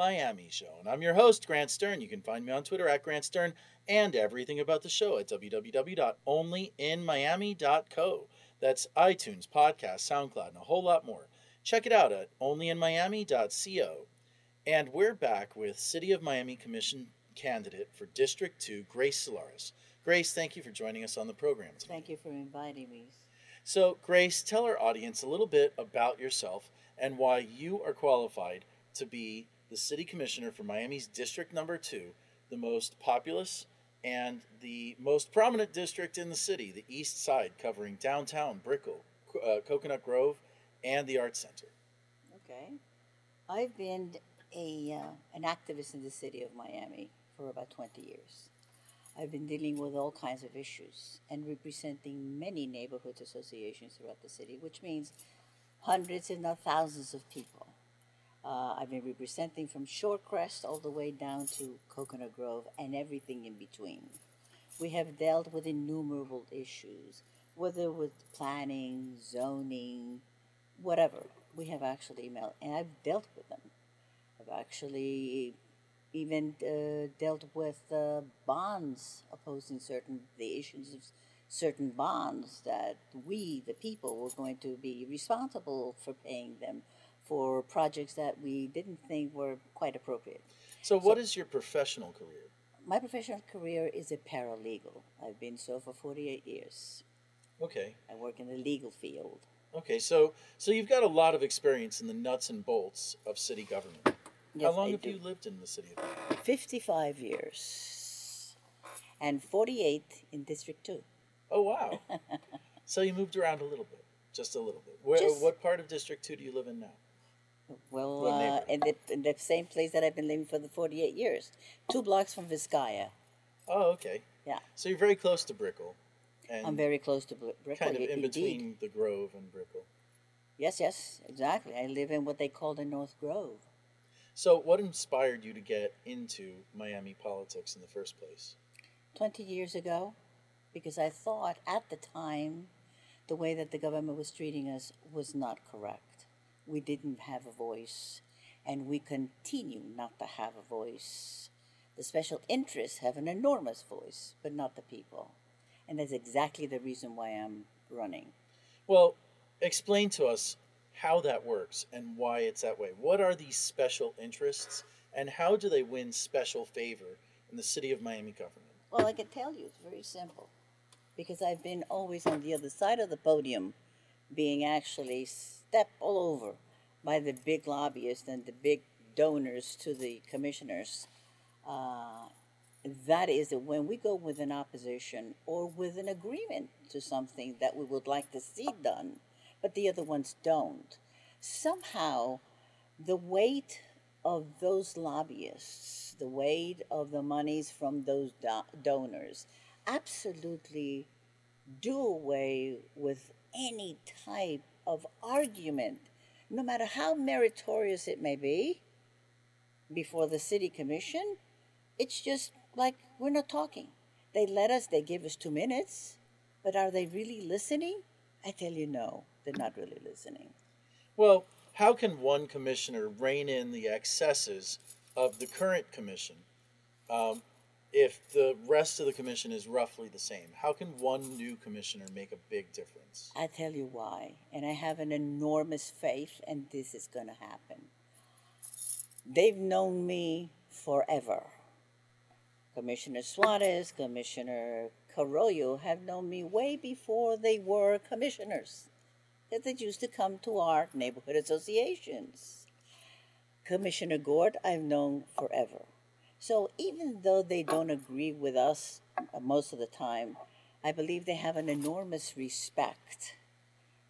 Miami Show. And I'm your host, Grant Stern. You can find me on Twitter at Grant Stern and everything about the show at www.onlyinmiami.co. That's iTunes, podcast, SoundCloud, and a whole lot more. Check it out at onlyinmiami.co. And we're back with City of Miami Commission candidate for District 2, Grace Solares. Grace, thank you for joining us on the program. Thank you for inviting me. So, Grace, tell our audience a little bit about yourself and why you are qualified to be the city commissioner for Miami's District Number 2, the most populous and the most prominent district in the city, the East Side, covering downtown, Brickell, uh, Coconut Grove, and the Arts Center. Okay. I've been a uh, an activist in the city of Miami for about 20 years. I've been dealing with all kinds of issues and representing many neighborhood associations throughout the city, which means hundreds, if not thousands, of people. Uh, I've been representing from Shorecrest all the way down to Coconut Grove and everything in between. We have dealt with innumerable issues, whether with planning, zoning, whatever. We have actually met, and I've dealt with them. I've actually even uh, dealt with uh, bonds opposing certain the issues of certain bonds that we, the people, were going to be responsible for paying them for projects that we didn't think were quite appropriate. So, what so, is your professional career? My professional career is a paralegal. I've been so for 48 years. Okay. I work in the legal field. Okay, so so you've got a lot of experience in the nuts and bolts of city government. Yes, How long I have do. you lived in the city? 55 years. And 48 in District 2. Oh, wow. so you moved around a little bit, just a little bit. Where, Just- what part of District 2 do you live in now? Well, uh, in, the, in the same place that I've been living for the 48 years. Two blocks from Vizcaya. Oh, okay. Yeah. So you're very close to Brickell. And I'm very close to Br- Brickell. kind of in indeed. between the Grove and Brickell. Yes, yes, exactly. I live in what they call the North Grove. So, what inspired you to get into Miami politics in the first place? 20 years ago because I thought at the time the way that the government was treating us was not correct. We didn't have a voice, and we continue not to have a voice. The special interests have an enormous voice, but not the people. And that's exactly the reason why I'm running. Well, explain to us how that works and why it's that way. What are these special interests, and how do they win special favor in the city of Miami government? Well, I can tell you, it's very simple. Because I've been always on the other side of the podium, being actually stepped all over by the big lobbyists and the big donors to the commissioners. Uh, that is that when we go with an opposition or with an agreement to something that we would like to see done, but the other ones don't, somehow the weight of those lobbyists, the weight of the monies from those do- donors, absolutely do away with any type of argument, no matter how meritorious it may be, before the city commission. It's just like we're not talking. They let us, they give us two minutes, but are they really listening? I tell you, no, they're not really listening. Well, how can one commissioner rein in the excesses of the current commission um, if the rest of the commission is roughly the same? How can one new commissioner make a big difference? I tell you why, and I have an enormous faith, and this is going to happen. They've known me forever. Commissioner Suarez, Commissioner Carollo have known me way before they were commissioners. That they used to come to our neighborhood associations. Commissioner Gort, I've known forever. So even though they don't agree with us uh, most of the time, I believe they have an enormous respect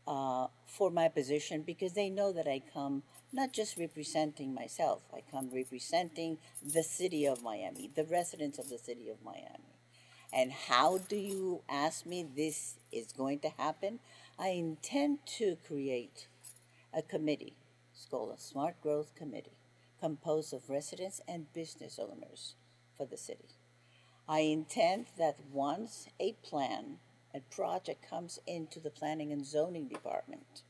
uh, for my position because they know that I come not just representing myself, I come representing the city of Miami, the residents of the city of Miami. And how do you ask me this is going to happen? I intend to create a committee. It's called a Smart Growth Committee, composed of residents and business owners for the city. I intend that once a plan, a project comes into the planning and zoning department,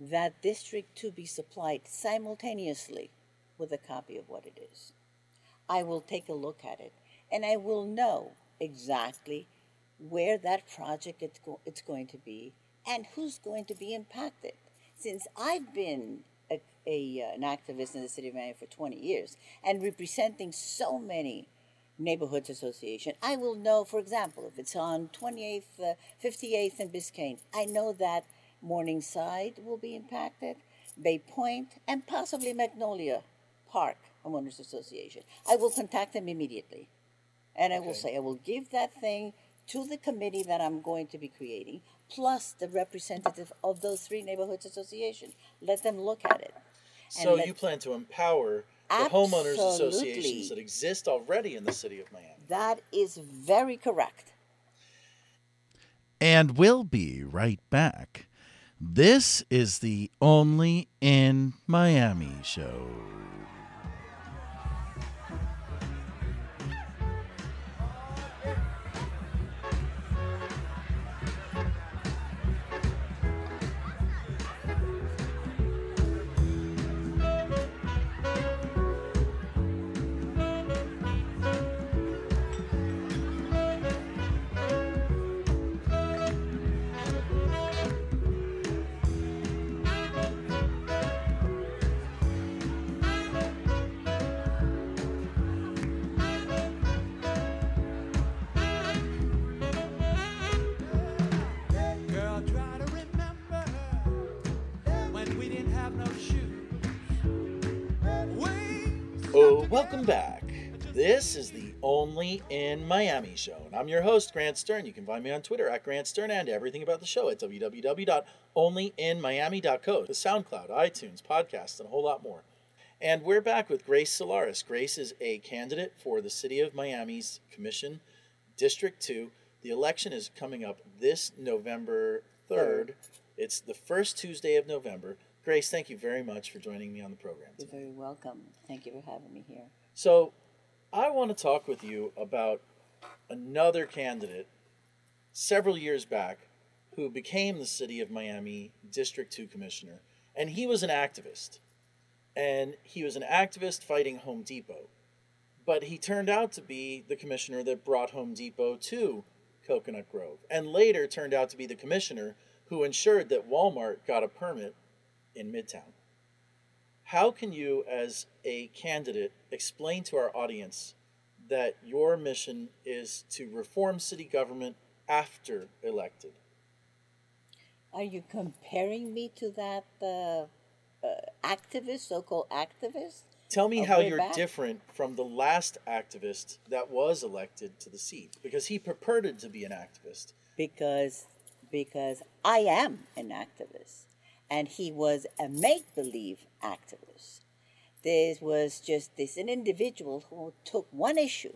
that district to be supplied simultaneously with a copy of what it is. I will take a look at it and I will know exactly where that project it's, go- it's going to be and who's going to be impacted. Since I've been a, a, uh, an activist in the city of Miami for 20 years and representing so many neighborhoods association, I will know, for example, if it's on 28th, uh, 58th and Biscayne, I know that Morningside will be impacted, Bay Point, and possibly Magnolia Park Homeowners Association. I will contact them immediately. And I will say, I will give that thing to the committee that I'm going to be creating, plus the representative of those three neighborhoods associations. Let them look at it. So let- you plan to empower the homeowners associations that exist already in the city of Miami. That is very correct. And we'll be right back. This is the Only in Miami show. Only in Miami show, and I'm your host, Grant Stern. You can find me on Twitter at Grant Stern and everything about the show at www.onlyinmiami.co, the SoundCloud, iTunes, podcast, and a whole lot more. And we're back with Grace Solares. Grace is a candidate for the City of Miami's Commission, District 2. The election is coming up this November 3rd. It's the first Tuesday of November. Grace, thank you very much for joining me on the program. You're very welcome. Thank you for having me here. So, I want to talk with you about another candidate several years back who became the city of Miami District 2 commissioner. And he was an activist. And he was an activist fighting Home Depot. But he turned out to be the commissioner that brought Home Depot to Coconut Grove. And later turned out to be the commissioner who ensured that Walmart got a permit in Midtown. How can you, as a candidate, explain to our audience that your mission is to reform city government after elected? Are you comparing me to that uh, uh, activist, so-called activist? Tell me how you're back? different from the last activist that was elected to the seat, because he purported to be an activist. Because because I am an activist, and he was a make-believe activist. This was just this an individual who took one issue,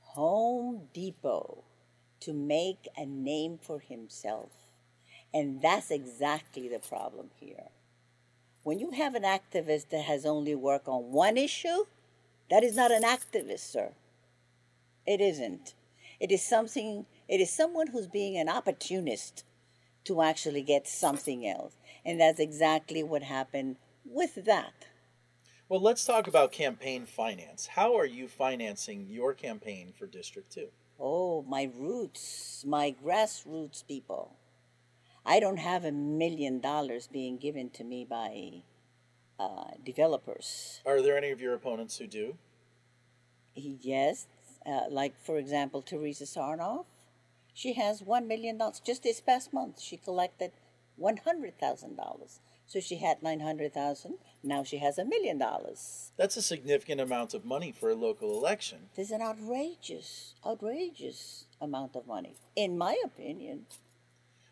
Home Depot, to make a name for himself, and that's exactly the problem here. When you have an activist that has only worked on one issue, that is not an activist, sir. It isn't. It is something, it is someone who's being an opportunist to actually get something else. And that's exactly what happened with that. Well, let's talk about campaign finance. How are you financing your campaign for District 2? Oh, my roots, my grassroots people. I don't have a million dollars being given to me by uh, developers. Are there any of your opponents who do? Yes, uh, like for example, Teresa Sarnoff. She has one million dollars. Just this past month, she collected one hundred thousand dollars. So she had nine hundred thousand. Now she has a million dollars. That's a significant amount of money for a local election. There's an outrageous, outrageous amount of money, in my opinion.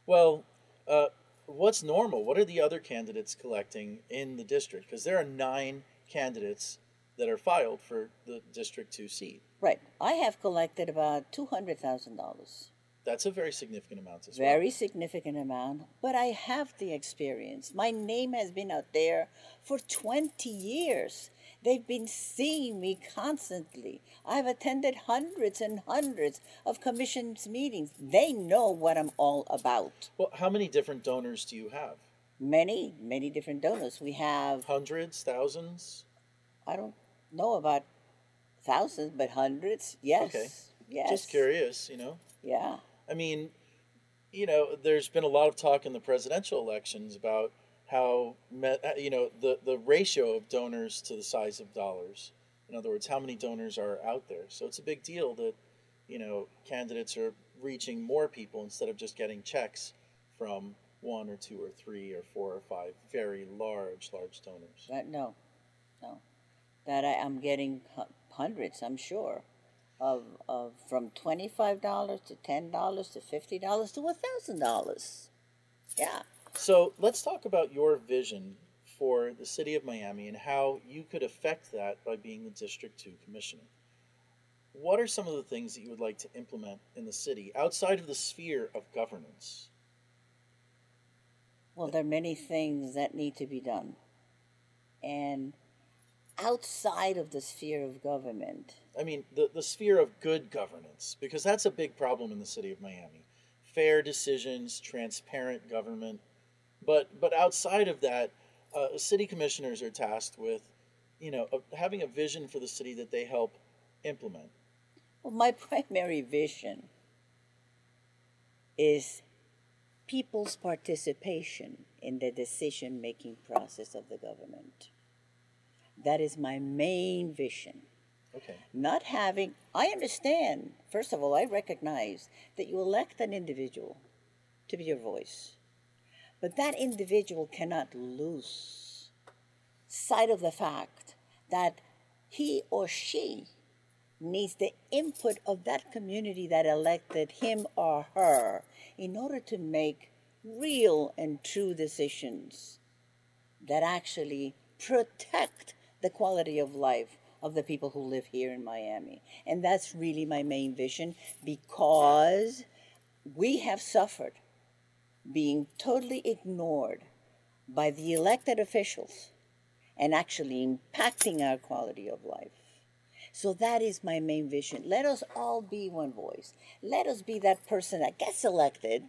Well, uh, what's normal? What are the other candidates collecting in the district? Because there are nine candidates that are filed for the District 2 seat. Right. I have collected about two hundred thousand dollars. That's a very significant amount as well. Very significant amount, but I have the experience. My name has been out there for 20 years. They've been seeing me constantly. I've attended hundreds and hundreds of commissions meetings. They know what I'm all about. Well, how many different donors do you have? Many, many different donors. We have Hundreds, thousands? I don't know about thousands, but hundreds. Yes. Okay. Yes. Just curious, you know. Yeah. I mean, you know, there's been a lot of talk in the presidential elections about how uh, you know the the ratio of donors to the size of dollars. In other words, how many donors are out there. So it's a big deal that you know candidates are reaching more people instead of just getting checks from one or two or three or four or five very large large donors. No, no. That I, I'm getting hundreds. I'm sure. Of, of from twenty five dollars to ten dollars to fifty dollars to a thousand dollars. Yeah. So let's talk about your vision for the city of Miami and how you could affect that by being the District 2 Commissioner. What are some of the things that you would like to implement in the city outside of the sphere of governance? Well, there are many things that need to be done. And outside of the sphere of government, I mean, the, the sphere of good governance, because that's a big problem in the city of Miami. Fair decisions, transparent government. But, but outside of that, uh, city commissioners are tasked with, you know, having a vision for the city that they help implement. well, my primary vision is people's participation in the decision making process of the government. That is my main vision. Okay. Not having, I understand, first of all, I recognize that you elect an individual to be your voice. But that individual cannot lose sight of the fact that he or she needs the input of that community that elected him or her in order to make real and true decisions that actually protect the quality of life of the people who live here in Miami. And that's really my main vision because we have suffered being totally ignored by the elected officials and actually impacting our quality of life. So that is my main vision. Let us all be one voice. Let us be that person that gets elected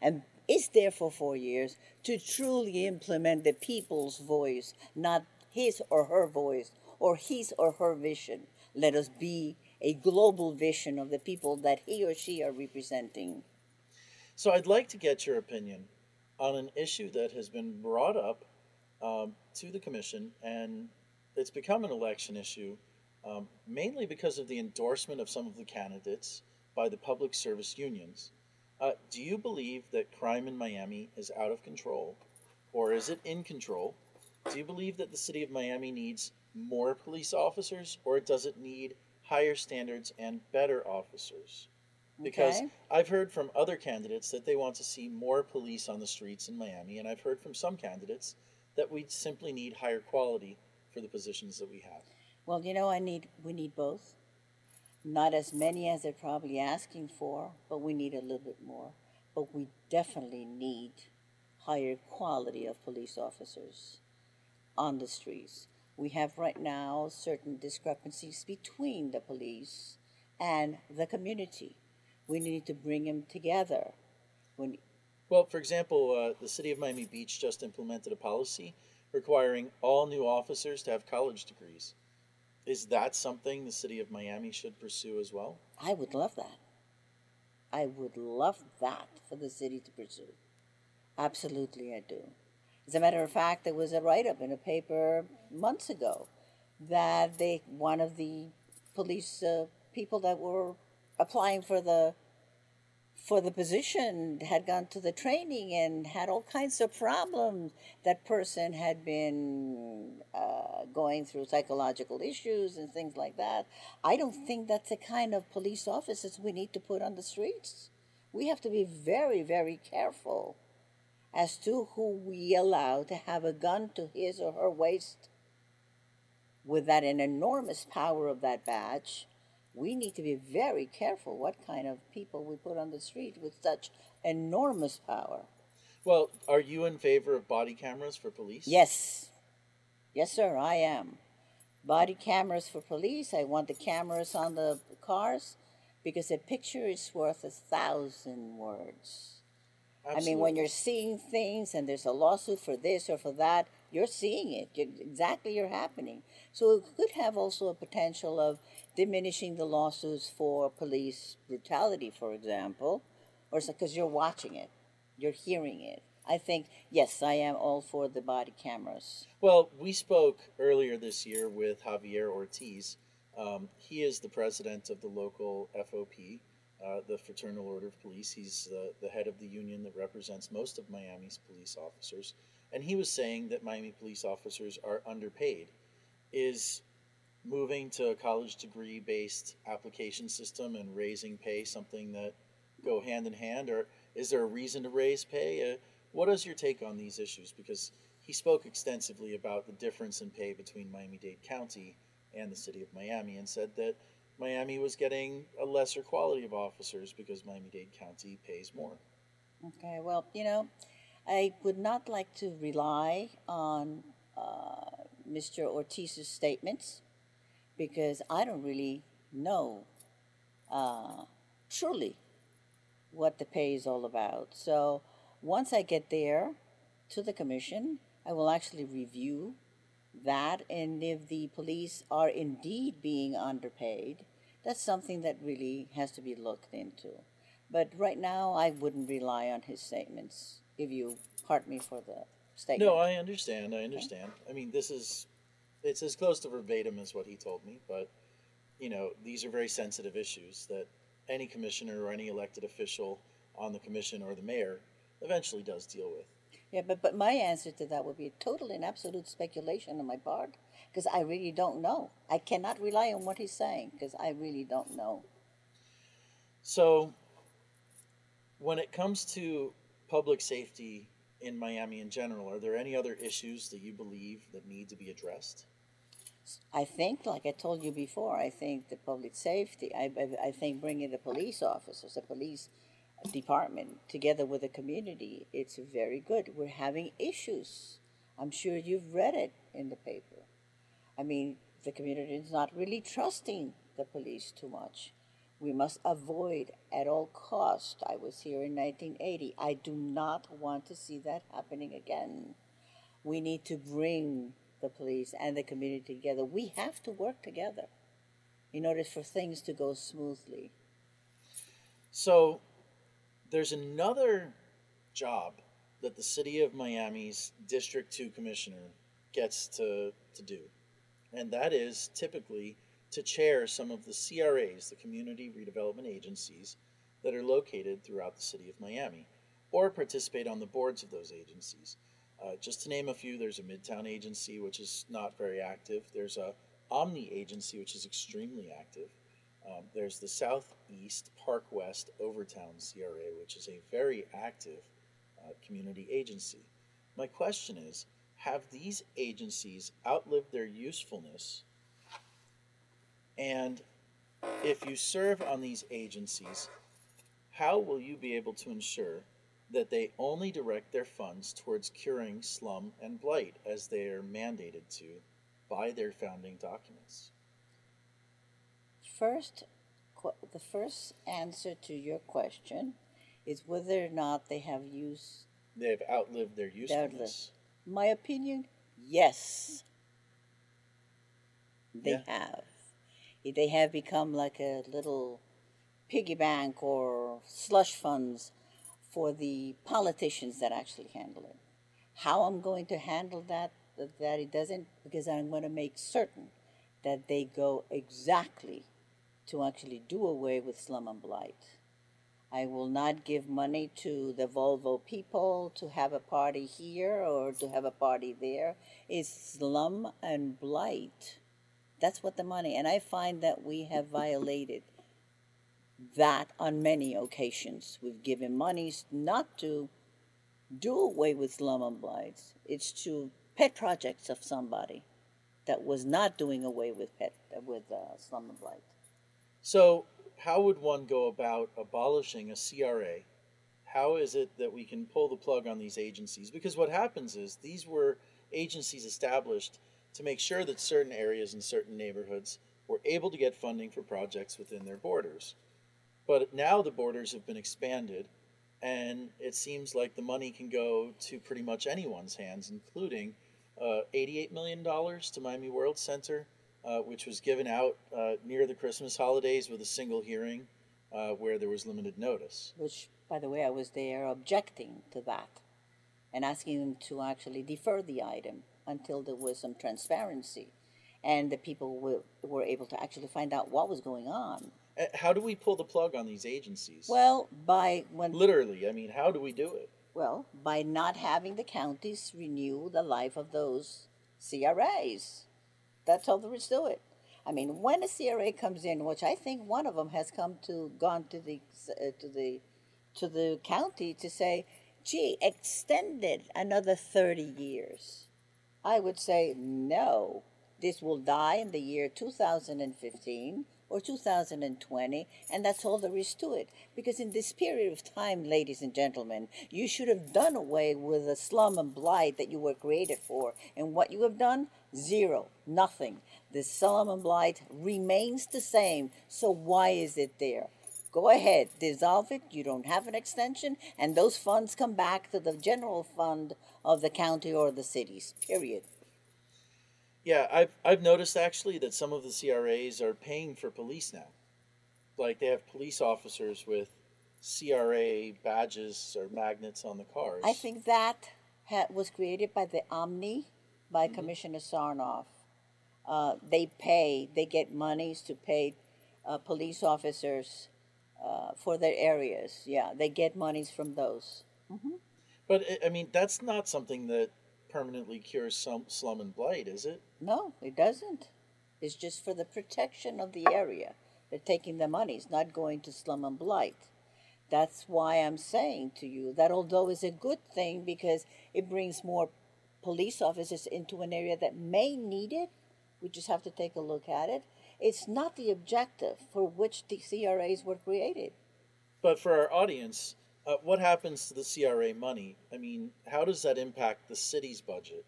and is there for four years to truly implement the people's voice, not his or her voice or his or her vision. Let us be a global vision of the people that he or she are representing. So I'd like to get your opinion on an issue that has been brought up um, to the commission, and it's become an election issue, um, mainly because of the endorsement of some of the candidates by the public service unions. Uh, do you believe that crime in Miami is out of control, or is it in control? Do you believe that the city of Miami needs more police officers, or does it need higher standards and better officers? Because Okay. I've heard from other candidates that they want to see more police on the streets in Miami, and I've heard from some candidates that we simply need higher quality for the positions that we have. Well, you know, I need we need both. Not as many as they're probably asking for, but we need a little bit more. But we definitely need higher quality of police officers on the streets. We have right now certain discrepancies between the police and the community. We need to bring them together. When Well, for example, uh, the city of Miami Beach just implemented a policy requiring all new officers to have college degrees. Is that something the city of Miami should pursue as well? I would love that. I would love that for the city to pursue. Absolutely, I do. As a matter of fact, there was a write up in a paper months ago that they one of the police uh, people that were applying for the for the position had gone to the training and had all kinds of problems. That person had been uh, going through psychological issues and things like that. I don't think that's the kind of police officers we need to put on the streets. We have to be very, very careful as to who we allow to have a gun to his or her waist with that an enormous power of that badge we need to be very careful what kind of people we put on the street with such enormous power. Well, are you in favor of body cameras for police? Yes. Yes, sir, I am. Body cameras for police. I want the cameras on the cars because a picture is worth a thousand words. I mean, when you're seeing things and there's a lawsuit for this or for that, You're seeing it. You're, exactly, you're happening. So it could have also a potential of diminishing the lawsuits for police brutality, for example, or because you're watching it, you're hearing it. I think yes, I am all for the body cameras. Well, we spoke earlier this year with Javier Ortiz. Um, he is the president of the local FOP, uh, the Fraternal Order of Police. He's the, the head of the union that represents most of Miami's police officers. And he was saying that Miami police officers are underpaid. Is moving to a college degree based application system and raising pay something that go hand in hand? Or is there a reason to raise pay? Uh, what is your take on these issues? Because he spoke extensively about the difference in pay between Miami Dade County and the city of Miami and said that Miami was getting a lesser quality of officers because Miami Dade County pays more. Okay, well, you know, I would not like to rely on uh, Mr. Ortiz's statements because I don't really know uh, truly what the pay is all about. So once I get there to the commission, I will actually review that, and if the police are indeed being underpaid, that's something that really has to be looked into. But right now, I wouldn't rely on his statements. If you pardon me for the statement. No, I understand. I understand. I mean, this is it's as close to verbatim as what he told me, but you know, these are very sensitive issues that any commissioner or any elected official on the commission or the mayor eventually does deal with. Yeah, but, but my answer to that would be total and absolute speculation on my part because I really don't know. I cannot rely on what he's saying because I really don't know. So, when it comes to public safety in Miami in general, are there any other issues that you believe that need to be addressed? I think, like I told you before, I think the public safety, I, I, I think bringing the police officers, the police department together with the community, it's very good. We're having issues. I'm sure you've read it in the paper. I mean, the community is not really trusting the police too much. We must avoid at all cost. I was here in 1980. I do not want to see that happening again. We need to bring the police and the community together. We have to work together in order for things to go smoothly. So, there's another job that the city of Miami's District 2 commissioner gets to, to do, and that is typically to chair some of the CRAs, the community redevelopment agencies, that are located throughout the city of Miami, or participate on the boards of those agencies. Uh, just to name a few, there's a Midtown agency, which is not very active. There's a Omni agency, which is extremely active. Um, there's the Southeast Park West Overtown CRA, which is a very active uh, community agency. My question is Have these agencies outlived their usefulness? And if you serve on these agencies, how will you be able to ensure that they only direct their funds towards curing slum and blight as they are mandated to by their founding documents? First, the first answer to your question is whether or not they have used They have outlived their usefulness. My opinion. Yes, they Yeah. have. They have become like a little piggy bank or slush funds for the politicians that actually handle it. How I'm going to handle that, that that it doesn't, because I'm going to make certain that they go exactly to actually do away with slum and blight. I will not give money to the Volvo people to have a party here or to have a party there. It's slum and blight. That's what the money, and I find that we have violated that on many occasions. We've given monies not to do away with slum and blight. It's to pet projects of somebody that was not doing away with pet with uh, slum and blight. So, how would one go about abolishing a CRA? How is it that we can pull the plug on these agencies? Because what happens is these were agencies established to make sure that certain areas and certain neighborhoods were able to get funding for projects within their borders. But now the borders have been expanded, and it seems like the money can go to pretty much anyone's hands, including uh, $88 million to Miami World Center, uh, which was given out uh, near the Christmas holidays with a single hearing uh, where there was limited notice. Which, by the way, I was there objecting to that and asking them to actually defer the item until there was some transparency and the people were, were able to actually find out what was going on. Uh, How do we pull the plug on these agencies? Well, by when Literally, I mean, how do we do it? Well, by not having the counties renew the life of those CRAs. That's all there is to it. I mean, when a CRA comes in, which I think one of them has come to gone to the uh, to the to the county to say, "Gee, extend it another thirty years," I would say no. This will die in the year 2015 or 2020, and that's all there is to it. Because in this period of time, ladies and gentlemen, you should have done away with the slum and blight that you were created for. And what you have done? Zero, nothing. The slum and blight remains the same, so why is it there? Go ahead, dissolve it. You don't have an extension, and those funds come back to the general fund of the county or the cities, period. Yeah, I've I've noticed actually that some of the CRAs are paying for police now. Like they have police officers with CRA badges or magnets on the cars. I think that ha- was created by the Omni, by Commissioner Sarnoff. Uh, they pay, they get monies to pay uh, police officers uh, for their areas. Yeah, they get monies from those. But I- I mean, that's not something that permanently cures some slum and blight, is it? No, it doesn't. It's just for the protection of the area. They're taking the money. It's not going to slum and blight. That's why I'm saying to you that although it's a good thing because it brings more police officers into an area that may need it, we just have to take a look at it. It's not the objective for which the CRAs were created. But for our audience, uh, what happens to the CRA money? I mean, how does that impact the city's budget?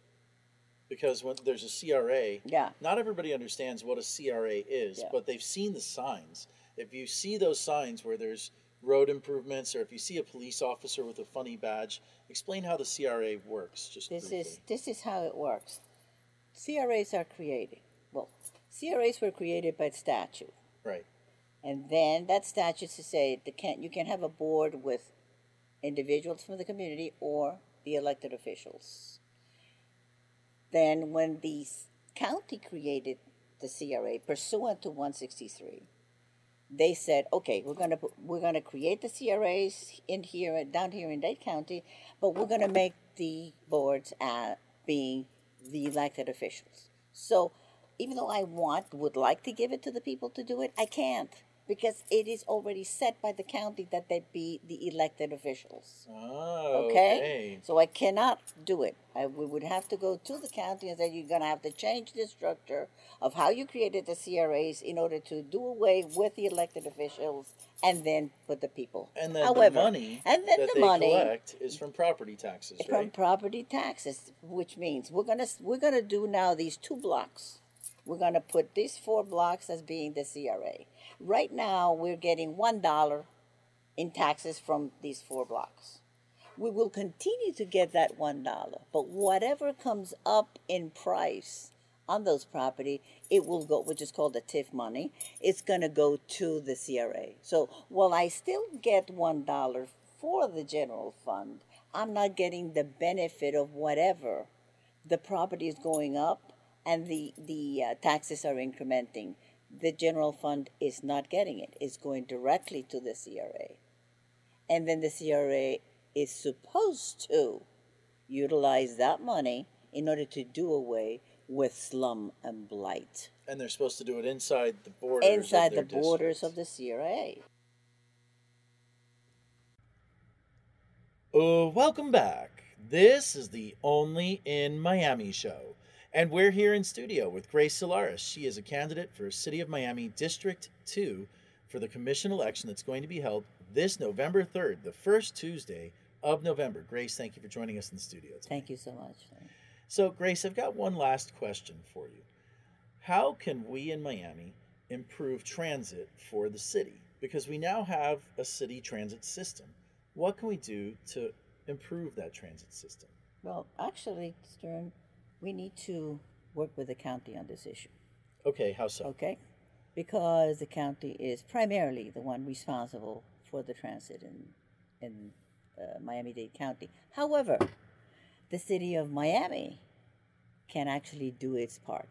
Because when there's a CRA, Yeah. not everybody understands what a CRA is, Yeah. but they've seen the signs. If you see those signs where there's road improvements, or if you see a police officer with a funny badge, explain how the CRA works. Just This briefly. is this is how it works. CRAs are created. Well, CRAs were created by statute. right. And then that statute to say the can you can have a board with individuals from the community or the elected officials. Then when the county created the CRA pursuant to 163, they said, okay, we're gonna put, we're gonna create the CRAs in here down here in Dade County, but we're gonna make the boards uh, be the elected officials. So even though I want would like to give it to the people to do it, I can't because it is already set by the county that they be the elected officials. Oh, Okay? okay. So I cannot do it. I, we would have to go to the county and say you're going to have to change the structure of how you created the CRAs in order to do away with the elected officials and then put the people. And then However, the money and then that the they money collect is from property taxes, right? from right? property taxes, which means we're gonna we're gonna do now these two blocks. We're gonna put these four blocks as being the CRA. Right now, we're getting one dollar in taxes from these four blocks. We will continue to get that one dollar, but whatever comes up in price on those property, it will go, which is called the TIF money. It's gonna go to the CRA. So while I still get one dollar for the general fund, I'm not getting the benefit of whatever the property is going up and the the uh, taxes are incrementing. The general fund is not getting it. It's going directly to the CRA. And then the CRA is supposed to utilize that money in order to do away with slum and blight and they're supposed to do it inside the borders. of inside the borders of the CRA. Oh, welcome back. This is the Only in Miami show. And we're here in studio with Grace Solares. She is a candidate for City of Miami District 2 for the commission election that's going to be held this November 3rd, the first Tuesday of November. Grace, thank you for joining us in the studio. today. Thank you so much. So, Grace, I've got one last question for you. How can we in Miami improve transit for the city? Because we now have a city transit system. What can we do to improve that transit system? Well, actually, Stern, we need to work with the county on this issue. Okay, how so? Okay? Because the county is primarily the one responsible for the transit in, in uh, Miami Dade County. However, the city of Miami can actually do its part.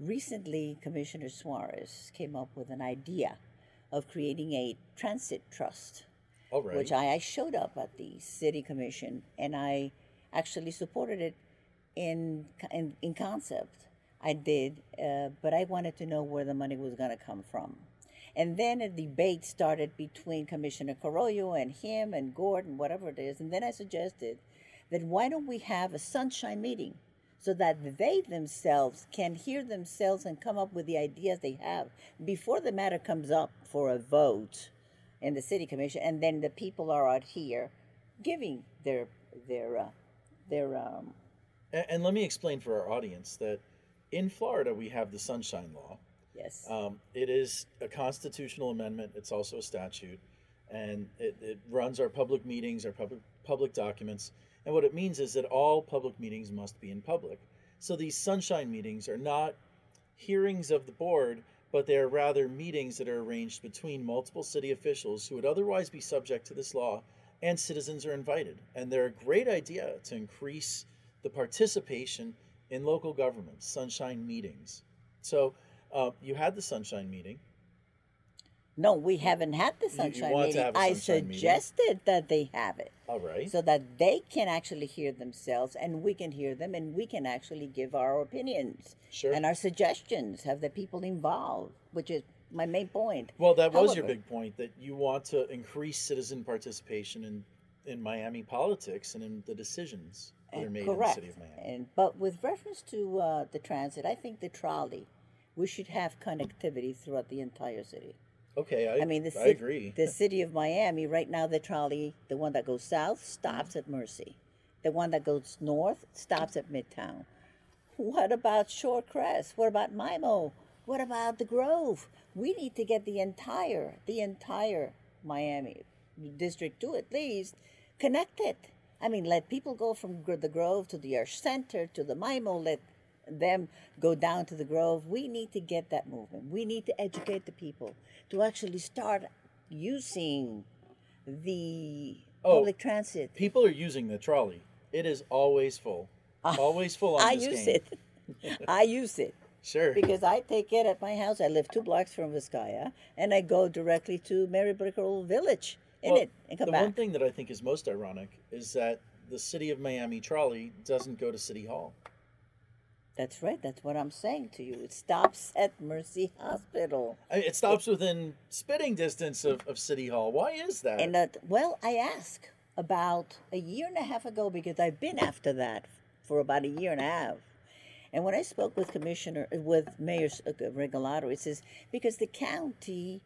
Recently, Commissioner Suarez came up with an idea of creating a transit trust, right. which I, I showed up at the city commission and I actually supported it in, in, in concept. I did, uh, but I wanted to know where the money was going to come from. And then a debate started between Commissioner Carollo and him and Gordon, whatever it is. And then I suggested that why don't we have a sunshine meeting so that they themselves can hear themselves and come up with the ideas they have before the matter comes up for a vote in the city commission, and then the people are out here giving their their uh, their um, and, and let me explain for our audience that in Florida we have the Sunshine Law. yes Um, it is a constitutional amendment. It's also a statute, and it, it runs our public meetings, our public public documents. And what it means is that all public meetings must be in public. So these sunshine meetings are not hearings of the board, but they are rather meetings that are arranged between multiple city officials who would otherwise be subject to this law, and citizens are invited. And they're a great idea to increase the participation in local government, sunshine meetings. So uh, you had the sunshine meeting. no, we haven't had the sunshine meeting. a I sunshine meeting. suggested that they have it. All right. so that they can actually hear themselves and we can hear them and we can actually give our opinions Sure. and our suggestions have the people involved which is my main point well, that was your big point that you want to increase citizen participation in, in Miami politics and in the decisions are made correct in the city of Miami. and but with reference to uh, the transit i think the trolley we should have connectivity throughout the entire city Okay, I, I mean, the I agree. the city of Miami right now, the trolley, the one that goes south, stops at Mercy. The one that goes north stops at Midtown. What about Shorecrest? What about Mimo? What about the Grove? We need to get the entire, the entire Miami district to at least connected. I mean, let people go from the Grove to the Arch Center to the Mimo. Let them go down to the Grove. We need to get that movement. We need to educate the people to actually start using the Oh, public transit. People are using the trolley. It is always full. always full on I use game. it. I use it Sure. because I take it at my house. I live two blocks from Vizcaya, and I go directly to Mary Brickell Village in Well, it and come the back. one thing that I think is most ironic is that the city of Miami trolley doesn't go to City Hall. That's right. That's what I'm saying to you. It stops at Mercy Hospital. I mean, it stops within spitting distance of, of City Hall. Why is that? And that, well, I asked about a year and a half ago because I've been after that for about a year and a half. And when I spoke with Commissioner, with Mayor uh, Regalado, it says because the county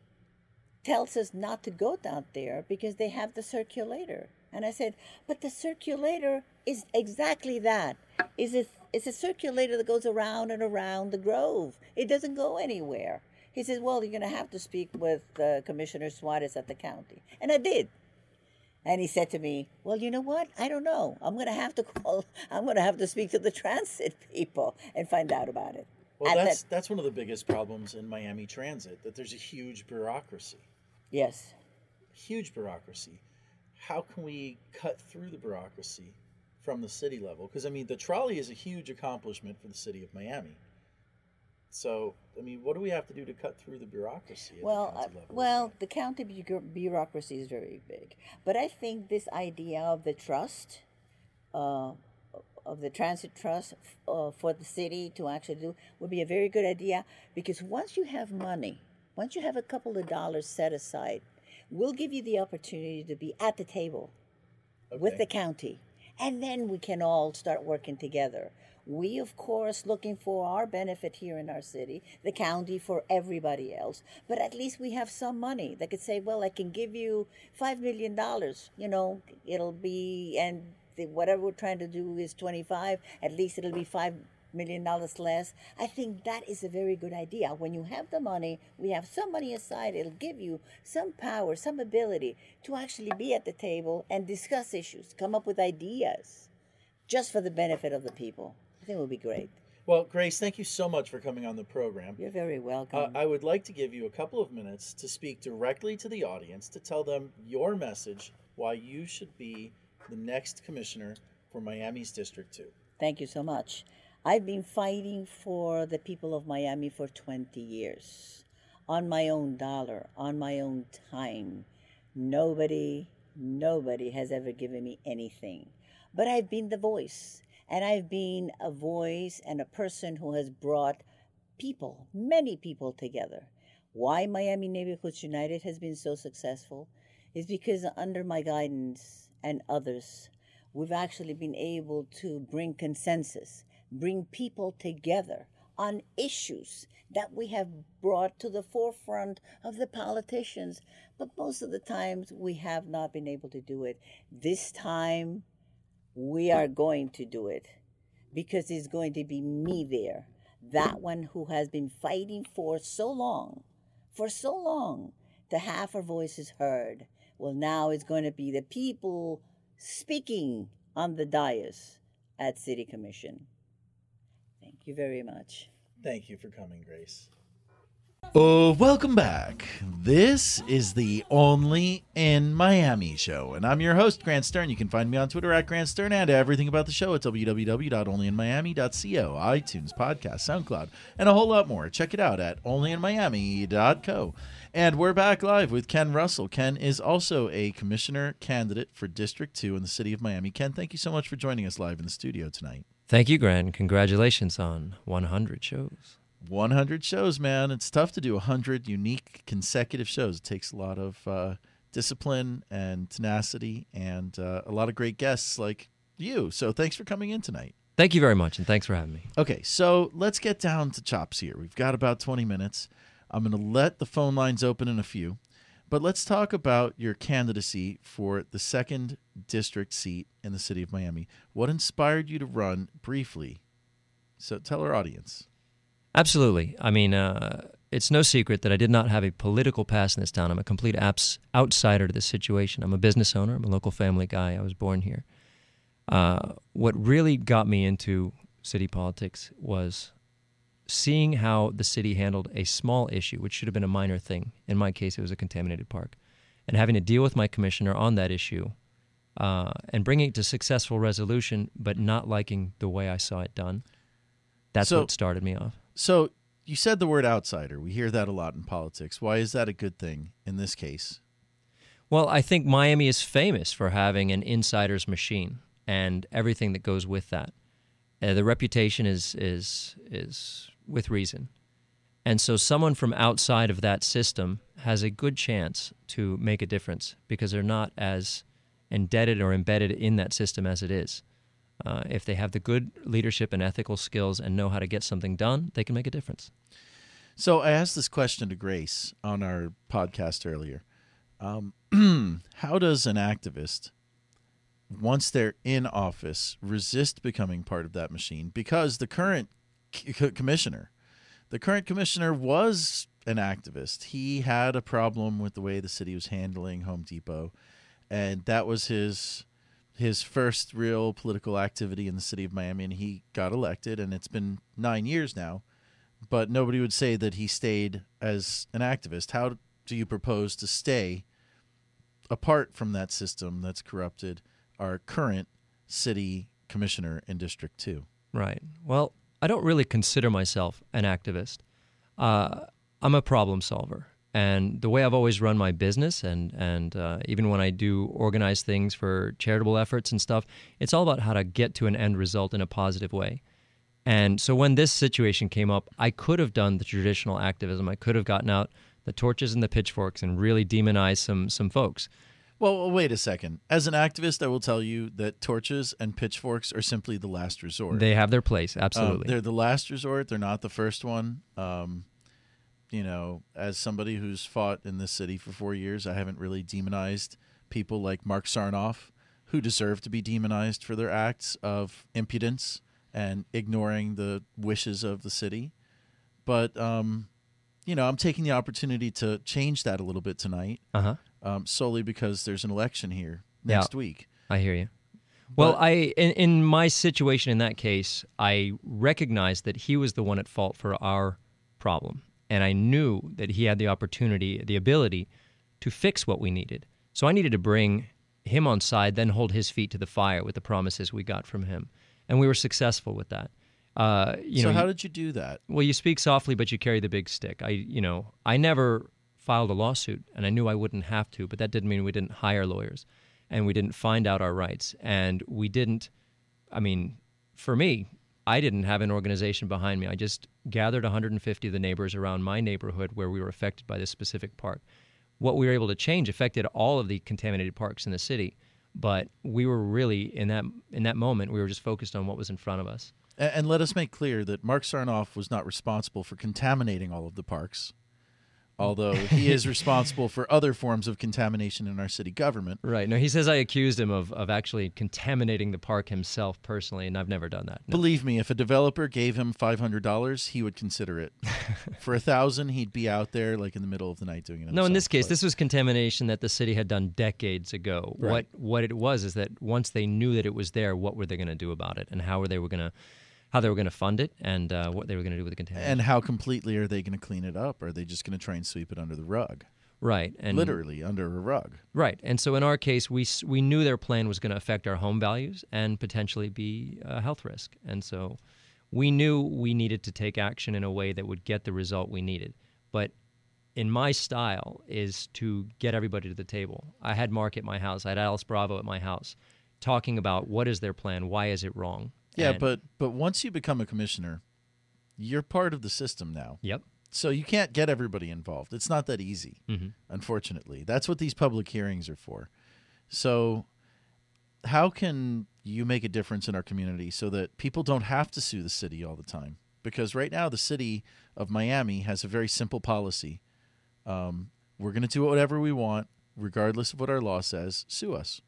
tells us not to go down there because they have the circulator. And I said, but the circulator is exactly that. Is it? It's a circulator that goes around and around the grove. It doesn't go anywhere. He says, well, you're going to have to speak with uh, Commissioner Suarez at the county. And I did. And he said to me, "Well, you know what? I don't know. I'm going to have to call. I'm going to have to speak to the transit people and find out about it." well, At that's that- that's one of the biggest problems in Miami Transit that there's a huge bureaucracy. Yes. Huge bureaucracy. How can we cut through the bureaucracy from the city level? Because I mean, the trolley is a huge accomplishment for the city of Miami. So, I mean, what do we have to do to cut through the bureaucracy? At Well, the uh, well, the county bu- bureaucracy is very big, but I think this idea of the trust, uh, of the transit trust uh, for the city to actually do would be a very good idea because once you have money, once you have a couple of dollars set aside, we'll give you the opportunity to be at the table with the county. And then we can all start working together. We, of course, looking for our benefit here in our city, the county for everybody else. But at least we have some money that could say, well, I can give you $5 million. You know, it'll be, and the, whatever we're trying to do is 25, at least it'll be $5 million dollars less. I think that is a very good idea. When you have the money, we have some money aside, it'll give you some power, some ability to actually be at the table and discuss issues, come up with ideas just for the benefit of the people. I think it will be great. Well, Grace, thank you so much for coming on the program. You're very welcome. Uh, I would like to give you a couple of minutes to speak directly to the audience to tell them your message why you should be the next commissioner for Miami's District 2. Thank you so much. I've been fighting for the people of Miami for 20 years on my own dollar, on my own time. Nobody, nobody has ever given me anything. But I've been the voice, and I've been a voice and a person who has brought people, many people together. Why Miami Neighborhoods United has been so successful is because under my guidance and others, we've actually been able to bring consensus, bring people together on issues that we have brought to the forefront of the politicians. But most of the times we have not been able to do it. This time we are going to do it because it's going to be me there, that one who has been fighting for so long, for so long, to have our voices heard. Well, now it's going to be the people speaking on the dais at City Commission. Thank you very much. Thank you for coming, Grace. Oh, welcome back. This is the Only in Miami show, and I'm your host, Grant Stern. You can find me on Twitter at Grant Stern and everything about the show at www.onlyinmiami.co, iTunes, podcast, SoundCloud, and a whole lot more. Check it out at onlyinmiami.co. And we're back live with Ken Russell. Ken is also a commissioner candidate for District 2 in the city of Miami. Ken, thank you so much for joining us live in the studio tonight. Thank you, Grant. Congratulations on 100 shows. 100 shows, man. It's tough to do 100 unique consecutive shows. It takes a lot of uh, discipline and tenacity and uh, a lot of great guests like you. So thanks for coming in tonight. Thank you very much, and thanks for having me. Okay, so let's get down to chops here. We've got about 20 minutes. I'm going to let the phone lines open in a few, but let's talk about your candidacy for the second district seat in the city of Miami. What inspired you to run briefly? So tell our audience. Absolutely. I mean, uh, it's no secret that I did not have a political past in this town. I'm a complete abs- outsider to this situation. I'm a business owner. I'm a local family guy. I was born here. Uh, what really got me into city politics was seeing how the city handled a small issue, which should have been a minor thing. In my case, it was a contaminated park. And having to deal with my commissioner on that issue uh, and bringing it to successful resolution, but not liking the way I saw it done. That's So- what started me off. So you said the word outsider. We hear that a lot in politics. Why is that a good thing in this case? Well, I think Miami is famous for having an insider's machine and everything that goes with that. Uh, the reputation is is is with reason, and so someone from outside of that system has a good chance to make a difference because they're not as indebted or embedded in that system as it is. Uh, if they have the good leadership and ethical skills and know how to get something done, they can make a difference. So I asked this question to Grace on our podcast earlier. Um, how does an activist, once they're in office, resist becoming part of that machine? Because the current c- commissioner, the current commissioner was an activist. He had a problem with the way the city was handling Home Depot, and that was his his first real political activity in the city of Miami. And he got elected, and it's been nine years now but nobody would say that he stayed as an activist. How do you propose to stay apart from that system that's corrupted our current city commissioner in District 2? Right. Well, I don't really consider myself an activist. Uh, I'm a problem solver. And the way I've always run my business, and, and uh, even when I do organize things for charitable efforts and stuff, it's all about how to get to an end result in a positive way. And so when this situation came up, I could have done the traditional activism. I could have gotten out the torches and the pitchforks and really demonized some, some folks. Well, wait a second. As an activist, I will tell you that torches and pitchforks are simply the last resort. They have their place, Um, absolutely. they're the last resort. They're not the first one. Um, you know, as somebody who's fought in this city for four years, I haven't really demonized people like Marc Sarnoff, who deserve to be demonized for their acts of impudence and ignoring the wishes of the city. But, um, you know, I'm taking the opportunity to change that a little bit tonight, uh huh. Um, solely because there's an election here Yeah. next week. I hear you. Well, But- I in, in my situation in that case, I recognized that he was the one at fault for our problem, and I knew that he had the opportunity, the ability to fix what we needed. So I needed to bring him on side, then hold his feet to the fire with the promises we got from him, and we were successful with that. Uh, you so know, how did you do that? well, you speak softly, but you carry the big stick. I, you know, I never filed a lawsuit, and I knew I wouldn't have to, but that didn't mean we didn't hire lawyers, and we didn't find out our rights, and we didn't. I mean, for me, I didn't have an organization behind me. I just gathered 150 of the neighbors around my neighborhood where we were affected by this specific park. What we were able to change affected all of the contaminated parks in the city, but we were really in that in that moment we were just focused on what was in front of us. And let us make clear that Marc Sarnoff was not responsible for contaminating all of the parks, although he is responsible for other forms of contamination in our city government. Right. No, he says I accused him of, of actually contaminating the park himself personally, and I've never done that. No. Believe me, if a developer gave him five hundred dollars, he would consider it. for a thousand, he'd be out there like in the middle of the night doing it. No, in this case, But- this was contamination that the city had done decades ago. Right. What what it was is that once they knew that it was there, what were they going to do about it, and how were they were going to how they were going to fund it, and uh, what they were going to do with the contamination. and how completely are they going to clean it up? Are they just going to try and sweep it under the rug? right, and Literally under a rug. Right. And so in our case, we we knew their plan was going to affect our home values and potentially be a health risk. And so we knew we needed to take action in a way that would get the result we needed. But in my style is to get everybody to the table. I had Marc at my house. I had Alice Bravo at my house talking about what is their plan, why is it wrong. Yeah, And- but but once you become a commissioner, you're part of the system now. Yep. So you can't get everybody involved. It's not that easy, Mhm. unfortunately. That's what these public hearings are for. So how can you make a difference in our community so that people don't have to sue the city all the time? Because right now the city of Miami has a very simple policy. Um, we're going to do whatever we want, regardless of what our law says. Sue us.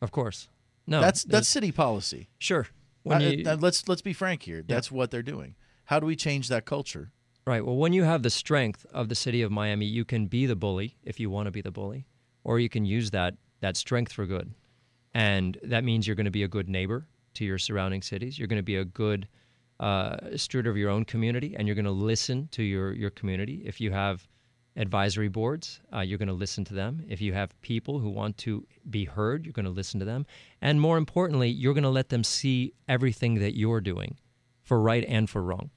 Of course. No. that's that's city policy. sure. When you, uh, let's let's be frank here. That's what they're doing. How do we change that culture? Right. Well, when you have the strength of the city of Miami, you can be the bully if you want to be the bully, or you can use that that strength for good. And that means you're going to be a good neighbor to your surrounding cities. You're going to be a good uh, steward of your own community, and you're going to listen to your your community. If you have advisory boards, uh, you're going to listen to them. If you have people who want to be heard, you're going to listen to them. And more importantly, you're going to let them see everything that you're doing, for right and for wrong.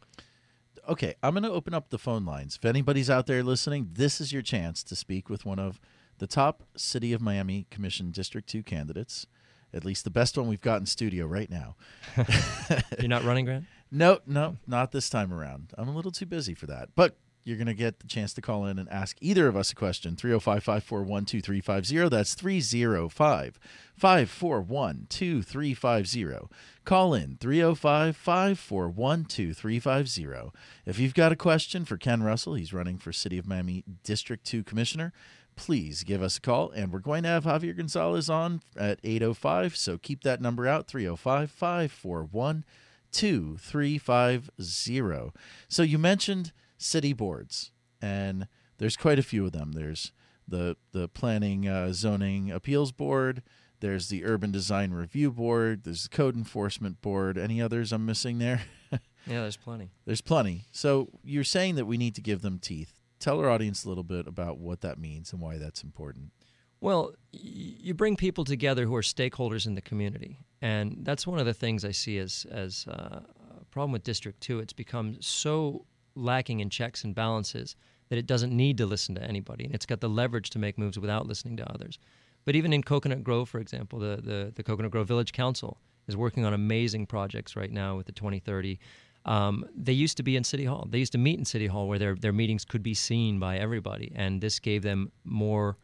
Okay, I'm going to open up the phone lines. If anybody's out there listening, this is your chance to speak with one of the top City of Miami Commission District 2 candidates, at least the best one we've got in studio right now. You're not running, Grant. No, no, not this time around. I'm a little too busy for that. But you're going to get the chance to call in and ask either of us a question. 305 541 2350. That's 305 541 2350. Call in 305 541 2350. If you've got a question for Ken Russell, he's running for City of Miami District 2 Commissioner. Please give us a call, and we're going to have Javier Gonzalez on at 805. So keep that number out 305 541 2350. So you mentioned city boards, and there's quite a few of them. There's the the Planning uh, Zoning Appeals Board. There's the Urban Design Review Board. There's the Code Enforcement Board. Any others I'm missing there? Yeah, there's plenty. there's plenty. So you're saying that we need to give them teeth. Tell our audience a little bit about what that means and why that's important. Well, you bring people together who are stakeholders in the community, and that's one of the things I see as as uh, a problem with District Two. It's become so lacking in checks and balances that it doesn't need to listen to anybody, and it's got the leverage to make moves without listening to others. But even in Coconut Grove, for example, the the, the Coconut Grove Village Council is working on amazing projects right now with the 2030. Um, they used to be in City Hall. They used to meet in City Hall where their, their meetings could be seen by everybody, and this gave them more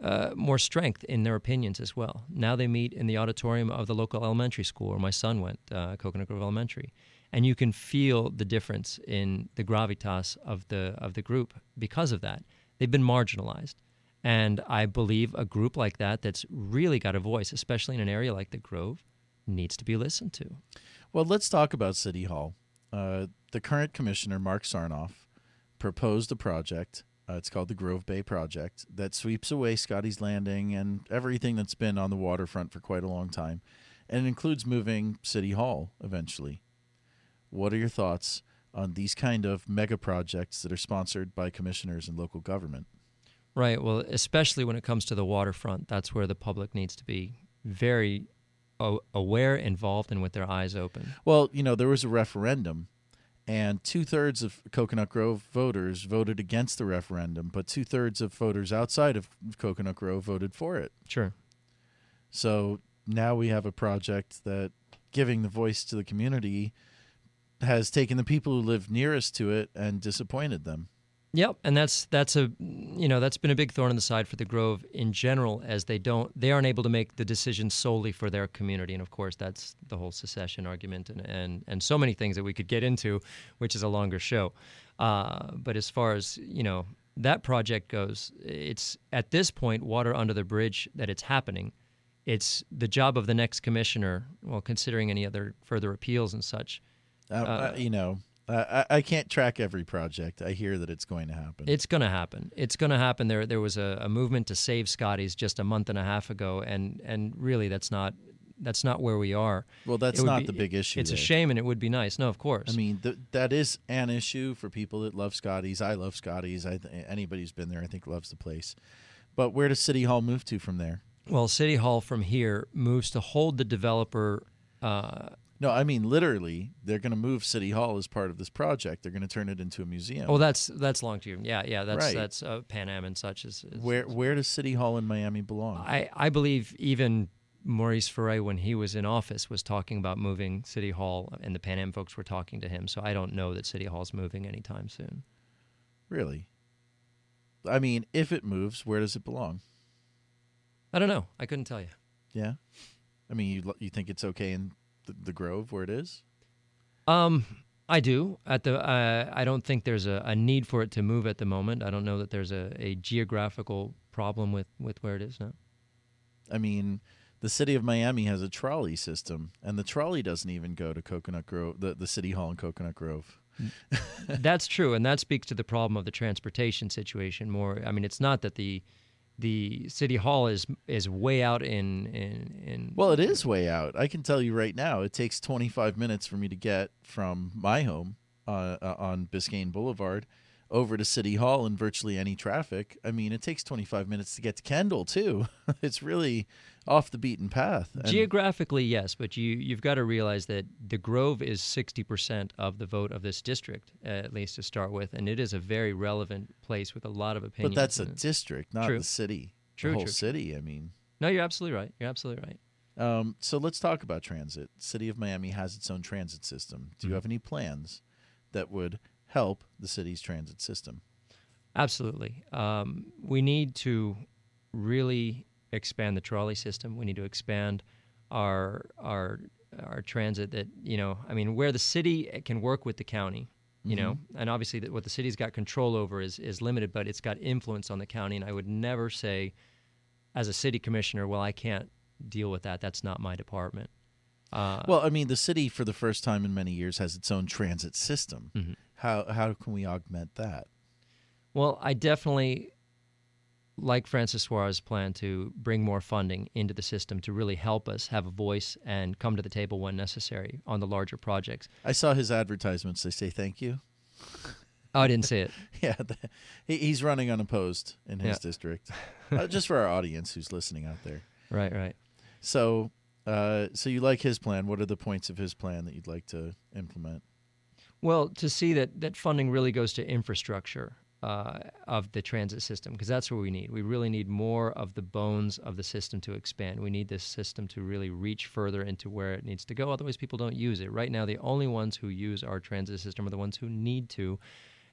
uh, more strength in their opinions as well. Now they meet in the auditorium of the local elementary school where my son went, uh, Coconut Grove Elementary, and you can feel the difference in the gravitas of the of the group because of that. They've been marginalized, and I believe a group like that that's really got a voice, especially in an area like the Grove, needs to be listened to. Well, let's talk about City Hall. Uh, the current commissioner, Marc Sarnoff, proposed a project Uh, it's called the Grove Bay Project that sweeps away Scotty's Landing and everything that's been on the waterfront for quite a long time. And includes moving City Hall eventually. What are your thoughts on these kind of mega projects that are sponsored by commissioners and local government? Right. Well, especially when it comes to the waterfront, that's where the public needs to be very aware, involved, and with their eyes open. Well, you know, there was a referendum, and two thirds of Coconut Grove voters voted against the referendum, but two thirds of voters outside of Coconut Grove voted for it. Sure. So now we have a project that giving the voice to the community has taken the people who live nearest to it and disappointed them. Yep, and that's that's a you know that's been a big thorn in the side for the Grove in general, as they don't they aren't able to make the decision solely for their community, and of course that's the whole secession argument and and, and so many things that we could get into, which is a longer show. Uh, but as far as you know that project goes, it's at this point water under the bridge that it's happening. It's the job of the next commissioner, well, considering any other further appeals and such, Uh, you know, I, I can't track every project. I hear that it's going to happen. It's going to happen. It's going to happen. There, there was a, a movement to save Scotties just a month and a half ago, and and really, that's not that's not where we are. well, that's not be- the big issue. It's a shame, and it would be nice. No, of course. I mean, th- that is an issue for people that love Scotty's. I love Scotty's. I th- anybody who's been there, I think, loves the place. But where does City Hall move to from there? well, City Hall from here moves to hold the developer. Uh, No, I mean literally, they're going to move City Hall as part of this project. They're going to turn it into a museum. oh, that's that's long term. Yeah, yeah. That's Right. that's uh, Pan Am and such. Is, is where where does City Hall in Miami belong? I, I believe even Maurice Ferre, when he was in office, was talking about moving City Hall, and the Pan Am folks were talking to him. So I don't know that City Hall's moving anytime soon. really? I mean, if it moves, where does it belong? I don't know. I couldn't tell you. Yeah, I mean, you you think it's okay in the, the Grove where it is? Um, I do. At the, uh, I don't think there's a, a need for it to move at the moment. I don't know that there's a, a geographical problem with, with where it is now. I mean, the city of Miami has a trolley system, and the trolley doesn't even go to Coconut Grove, the, the City Hall in Coconut Grove. That's true, and that speaks to the problem of the transportation situation. More, I mean, it's not that the the city hall is is way out in in, in Well, it is way out. I can tell you right now, it takes 25 minutes for me to get from my home uh, uh, on Biscayne Boulevard over to City Hall in virtually any traffic. I mean, it takes 25 minutes to get to Kendall too. it's really off the beaten path. And- Geographically, yes, but you you've got to realize that the Grove is sixty percent of the vote of this district, uh, at least to start with, and it is a very relevant place with a lot of opinions. but that's a it. district, not True. the city. True, the whole true. city. I mean, no, you're absolutely right. You're absolutely right. Um, so let's talk about transit. City of Miami has its own transit system. Do you Mm-hmm. have any plans that would help the city's transit system? Absolutely. Um, we need to really expand the trolley system. We need to expand our our our transit. That you know, I mean, where the city can work with the county. You know, and obviously that what the city's got control over is is limited, but it's got influence on the county. And I would never say, as a city commissioner, well, I can't deal with that. That's not my department. Uh, Well, I mean, the city for the first time in many years has its own transit system. Mm-hmm. How how can we augment that? Well, I definitely like Francis Suarez's plan to bring more funding into the system to really help us have a voice and come to the table when necessary on the larger projects. I saw his advertisements. They say thank you. Oh, I didn't see it. Yeah, the, he, he's running unopposed in his Yeah. district. uh, just for our audience who's listening out there. Right, right. So, uh, so you like his plan? What are the points of his plan that you'd like to implement? Well, to see that that funding really goes to infrastructure uh, of the transit system, because that's what we need. We really need more of the bones of the system to expand. We need this system to really reach further into where it needs to go. Otherwise, people don't use it. Right now, the only ones who use our transit system are the ones who need to,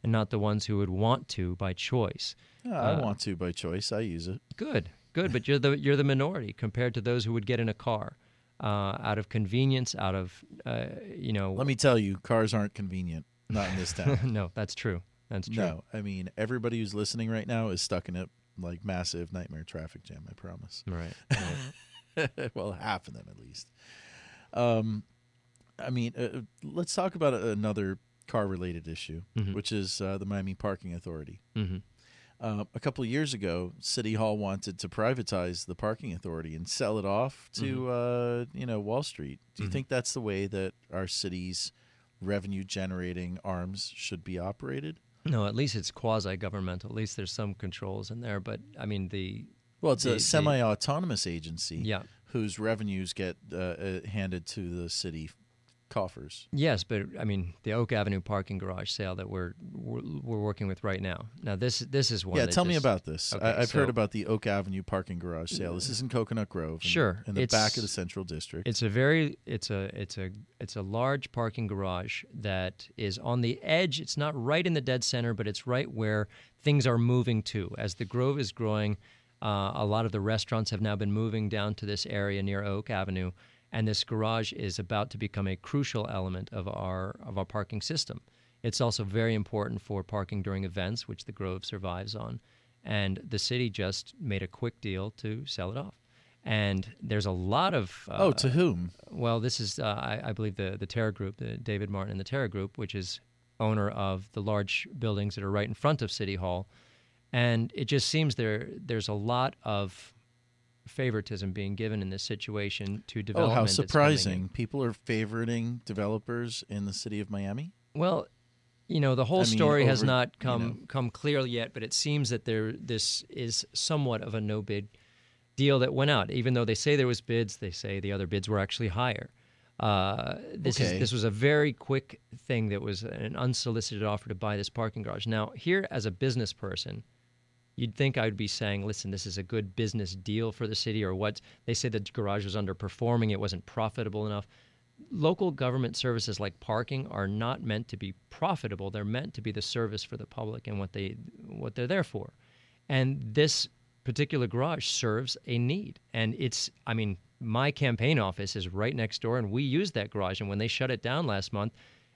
and not the ones who would want to by choice. Yeah, I Uh, want to by choice. I use it. Good, good, but you're the you're the minority compared to those who would get in a car uh, out of convenience, out of uh, you know. Let me tell you, cars aren't convenient. Not in this town. no, that's true. That's true. no, I mean everybody who's listening right now is stuck in a like massive nightmare traffic jam. I promise. Right. right. well, half of them at least. Um, I mean, uh, let's talk about another car-related issue, Mhm. which is uh, the Miami Parking Authority. hmm Uh, a couple of years ago, City Hall wanted to privatize the parking authority and sell it off to uh, you know Wall Street. Do you think that's the way that our city's revenue generating arms should be operated? No, at least it's quasi governmental. At least there's some controls in there. But I mean, the Well, it's The- a semi autonomous agency yeah, whose revenues get uh, uh, handed to the city coffers. yes, but I mean, the Oak Avenue parking garage sale that we're we're, we're working with right now. Now this this is one. yeah, tell me about this. Okay, I, I've heard about the Oak Avenue parking garage sale. This is in Coconut Grove. in- Sure, In the back of the Central District. It's a very it's a it's a it's a large parking garage that is on the edge. It's not right in the dead center, but it's right where things are moving to. As the Grove is growing, uh, a lot of the restaurants have now been moving down to this area near Oak Avenue, and this garage is about to become a crucial element of our of our parking system. It's also very important for parking during events, which the Grove survives on. And the city just made a quick deal to sell it off. And there's a lot of uh, oh, to whom? well, this is, uh, I, I believe, the the Terra Group, the David Martin and the Terra Group, which is owner of the large buildings that are right in front of City Hall, and it just seems there there's a lot of favoritism being given in this situation to development. Oh, how that's coming in. surprising! People are favoriting developers in the city of Miami. Well, you know, the whole I mean, story has over- not you come know. come clear yet, but it seems that there this is somewhat of a no bid deal that went out. Even though they say there was bids, they say the other bids were actually higher. Uh, this Okay. is this was a very quick thing that was an unsolicited offer to buy this parking garage. Now, here as a business person, you'd think I would be saying, "Listen, this is a good business deal for the city," or what? They say the garage was underperforming; it wasn't profitable enough local government services like parking are not meant to be profitable they're meant to be the service for the public and what they what they're there for and this particular garage serves a need and it's i mean my campaign office is right next door and we use that garage and when they shut it down last month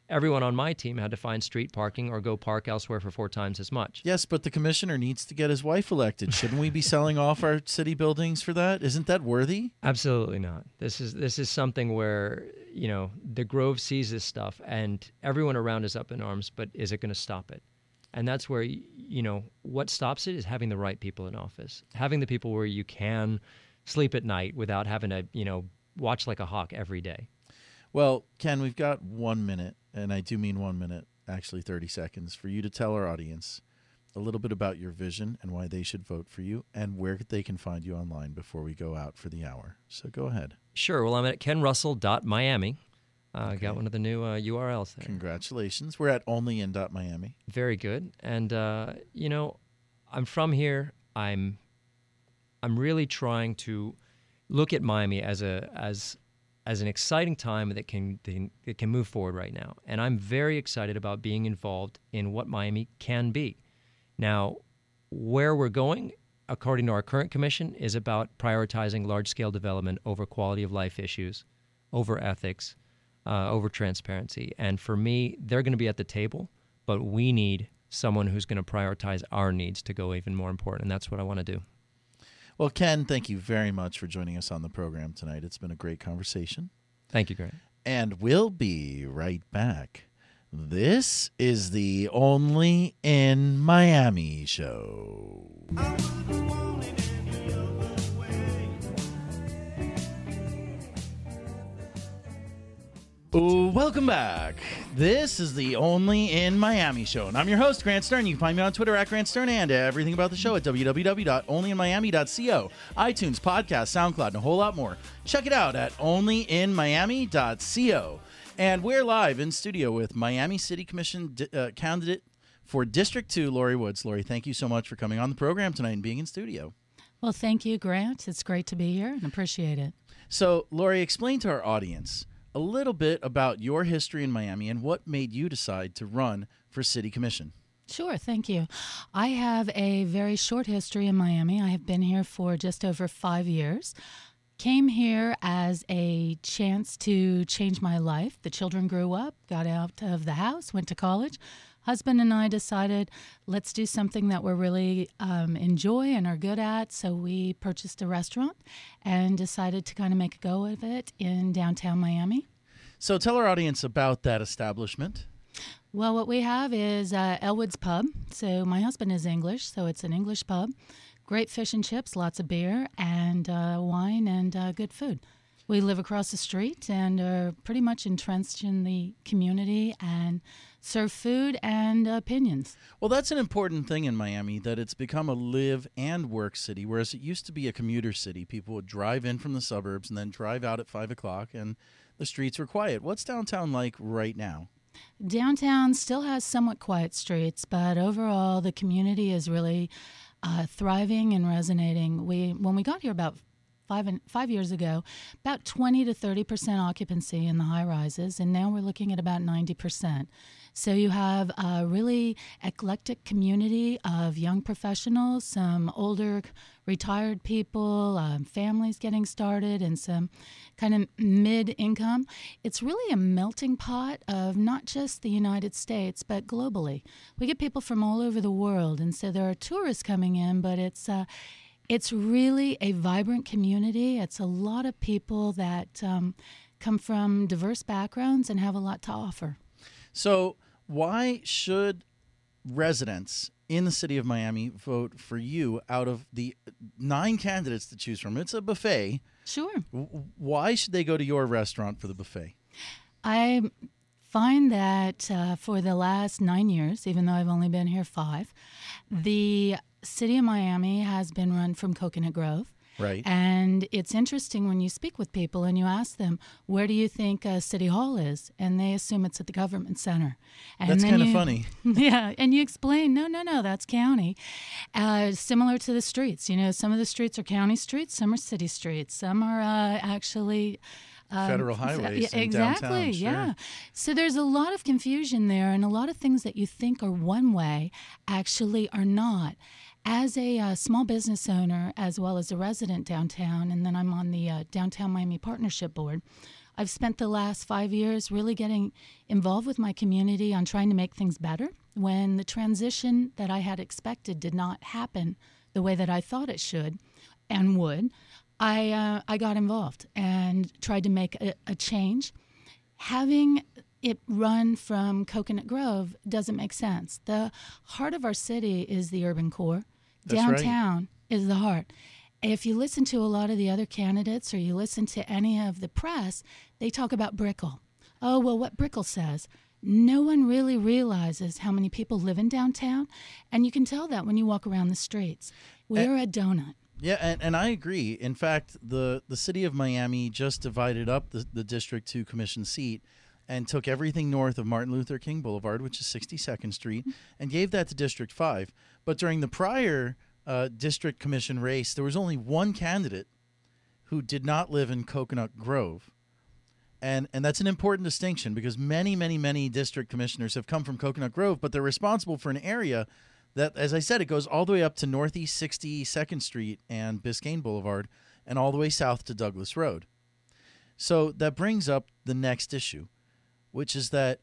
everyone on my team had to find street parking or go park elsewhere for four times as much Yes, but the commissioner needs to get his wife elected. Shouldn't we be selling off our city buildings for that? Isn't that worthy? Absolutely not. This is this is something where you know the Grove sees this stuff, and everyone around is up in arms. But is it going to stop it? And that's where you know what stops it is having the right people in office, having the people where you can sleep at night without having to you know watch like a hawk every day. Well, Ken, we've got one minute, and I do mean one minute, actually 30 seconds, for you to tell our audience a little bit about your vision and why they should vote for you and where they can find you online before we go out for the hour. So go ahead. Sure. Well, I'm at kenrussell.miami. Uh, I got one of the new uh, URLs there. Congratulations. We're at onlyin.miami. Very good. And uh, you know, I'm from here. I'm I'm really trying to look at Miami as a as as an exciting time that can that can move forward right now. And I'm very excited about being involved in what Miami can be. Now, where we're going, according to our current commission, is about prioritizing large scale development over quality of life issues, over ethics, uh, over transparency. And for me, they're going to be at the table, but we need someone who's going to prioritize our needs to go even more important. And that's what I want to do. Well, Ken, thank you very much for joining us on the program tonight. It's been a great conversation. Thank you, Grant. And we'll be right back. This is the Only in Miami show. Welcome back. This is the Only in Miami show, and I'm your host, Grant Stern. You can find me on Twitter at Grant Stern and everything about the show at www.onlyinmiami.co, iTunes, podcast, SoundCloud, and a whole lot more. Check it out at onlyinmiami.co. And we're live in studio with Miami City Commission di- uh, candidate for District 2, Lorry Woods. Lorry, thank you so much for coming on the program tonight and being in studio. Well, thank you, Grant. It's great to be here and appreciate it. So, Lorry, explain to our audience a little bit about your history in Miami and what made you decide to run for City Commission. Sure, thank you. I have a very short history in Miami. I have been here for just over five years. Came here as a chance to change my life. The children grew up, got out of the house, went to college. Husband and I decided let's do something that we're really um, enjoy and are good at. So we purchased a restaurant and decided to kind of make a go of it in downtown Miami. So, tell our audience about that establishment. Well, what we have is uh, Elwood's Pub. So my husband is English, so it's an English pub. Great fish and chips, lots of beer and uh, wine and uh, good food. We live across the street and are pretty much entrenched in the community and serve food and opinions. Well, that's an important thing in Miami that it's become a live and work city, whereas it used to be a commuter city. People would drive in from the suburbs and then drive out at five o'clock, and the streets were quiet. What's downtown like right now? Downtown still has somewhat quiet streets, but overall the community is really uh, thriving and resonating. We when we got here about five and five years ago, about twenty to thirty percent occupancy in the high rises, and now we're looking at about ninety percent. So you have a really eclectic community of young professionals, some older retired people, um, families getting started, and some kind of mid income. It's really a melting pot of not just the United States, but globally. We get people from all over the world, and so there are tourists coming in, but it's uh, it's really a vibrant community. It's a lot of people that um, come from diverse backgrounds and have a lot to offer. So, why should residents in the city of Miami vote for you out of the nine candidates to choose from? It's a buffet. Sure. Why should they go to your restaurant for the buffet? I find that uh, for the last nine years, even though I've only been here five, the city of Miami has been run from Coconut Grove. Right. And it's interesting when you speak with people and you ask them, where do you think uh, City Hall is? And they assume it's at the government center. And That's kind of funny. yeah, and you explain, no, no, no, that's county. Uh, similar to the streets, you know, some of the streets are county streets, some are city streets, some are uh, actually. um, Federal fe- highways yeah, in exactly, downtown, sure. yeah. So there's a lot of confusion there, and a lot of things that you think are one way actually are not. As a uh, small business owner, as well as a resident downtown, and then I'm on the uh, Downtown Miami Partnership Board, I've spent the last five years really getting involved with my community on trying to make things better. When the transition that I had expected did not happen the way that I thought it should and would, I, uh, I got involved and tried to make a, a change. Having it run from Coconut Grove doesn't make sense. The heart of our city is the urban core. That's right. Downtown is the heart. If you listen to a lot of the other candidates or you listen to any of the press, they talk about Brickell. Oh, well, what Brickell says. No one really realizes how many people live in downtown, and you can tell that when you walk around the streets. We're a donut. Yeah, and, and I agree. In fact, the, the city of Miami just divided up the, the District 2 Commission seat and took everything north of Martin Luther King Boulevard, which is 62nd Street, and gave that to District 5. But during the prior uh, District Commission race, there was only one candidate who did not live in Coconut Grove. And, and that's an important distinction because many, many, many district commissioners have come from Coconut Grove, but they're responsible for an area that, as I said, it goes all the way up to Northeast 62nd Street and Biscayne Boulevard and all the way south to Douglas Road. So that brings up the next issue, which is that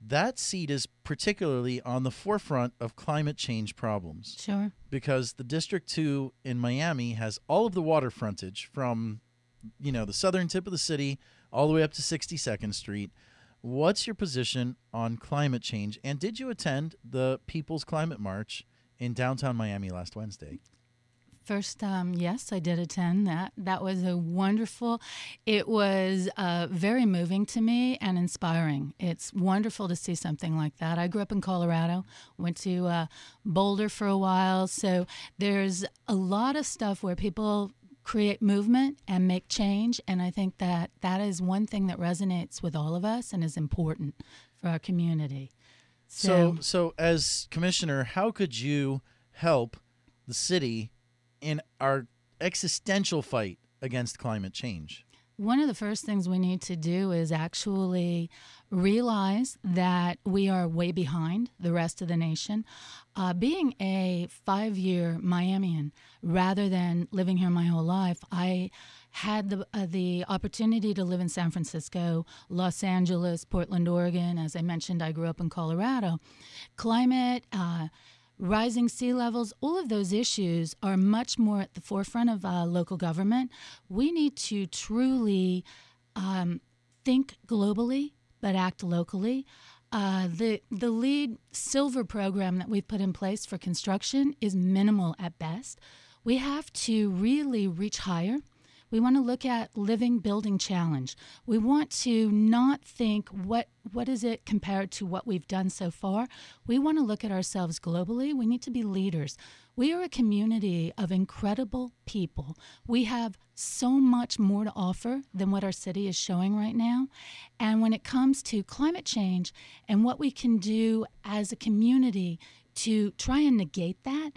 that seat is particularly on the forefront of climate change problems Sure. because the District 2 in Miami has all of the water frontage from you know the southern tip of the city all the way up to 62nd Street. What's your position on climate change and did you attend the People's Climate March in downtown Miami last Wednesday? First, um, yes, I did attend that. That was a wonderful. It was uh, very moving to me and inspiring. It's wonderful to see something like that. I grew up in Colorado, went to uh, Boulder for a while, so there's a lot of stuff where people create movement and make change, and I think that that is one thing that resonates with all of us and is important for our community. So, so as commissioner, how could you help the city in our existential fight against climate change? One of the first things we need to do is actually realize that we are way behind the rest of the nation. Uh, being a five year Miamian rather than living here my whole life, I had the, uh, the opportunity to live in San Francisco, Los Angeles, Portland, Oregon. As I mentioned, I grew up in Colorado. Climate, uh, rising sea levels, all of those issues are much more at the forefront of uh, local government. We need to truly um, think globally but act locally. Uh, the the LEED silver program that we've put in place for construction is minimal at best. We have to really reach higher. We want to look at living building challenge. We want to not think what what is it compared to what we've done so far. We want to look at ourselves globally. We need to be leaders. We are a community of incredible people. We have so much more to offer than what our city is showing right now. And when it comes to climate change and what we can do as a community to try and negate that,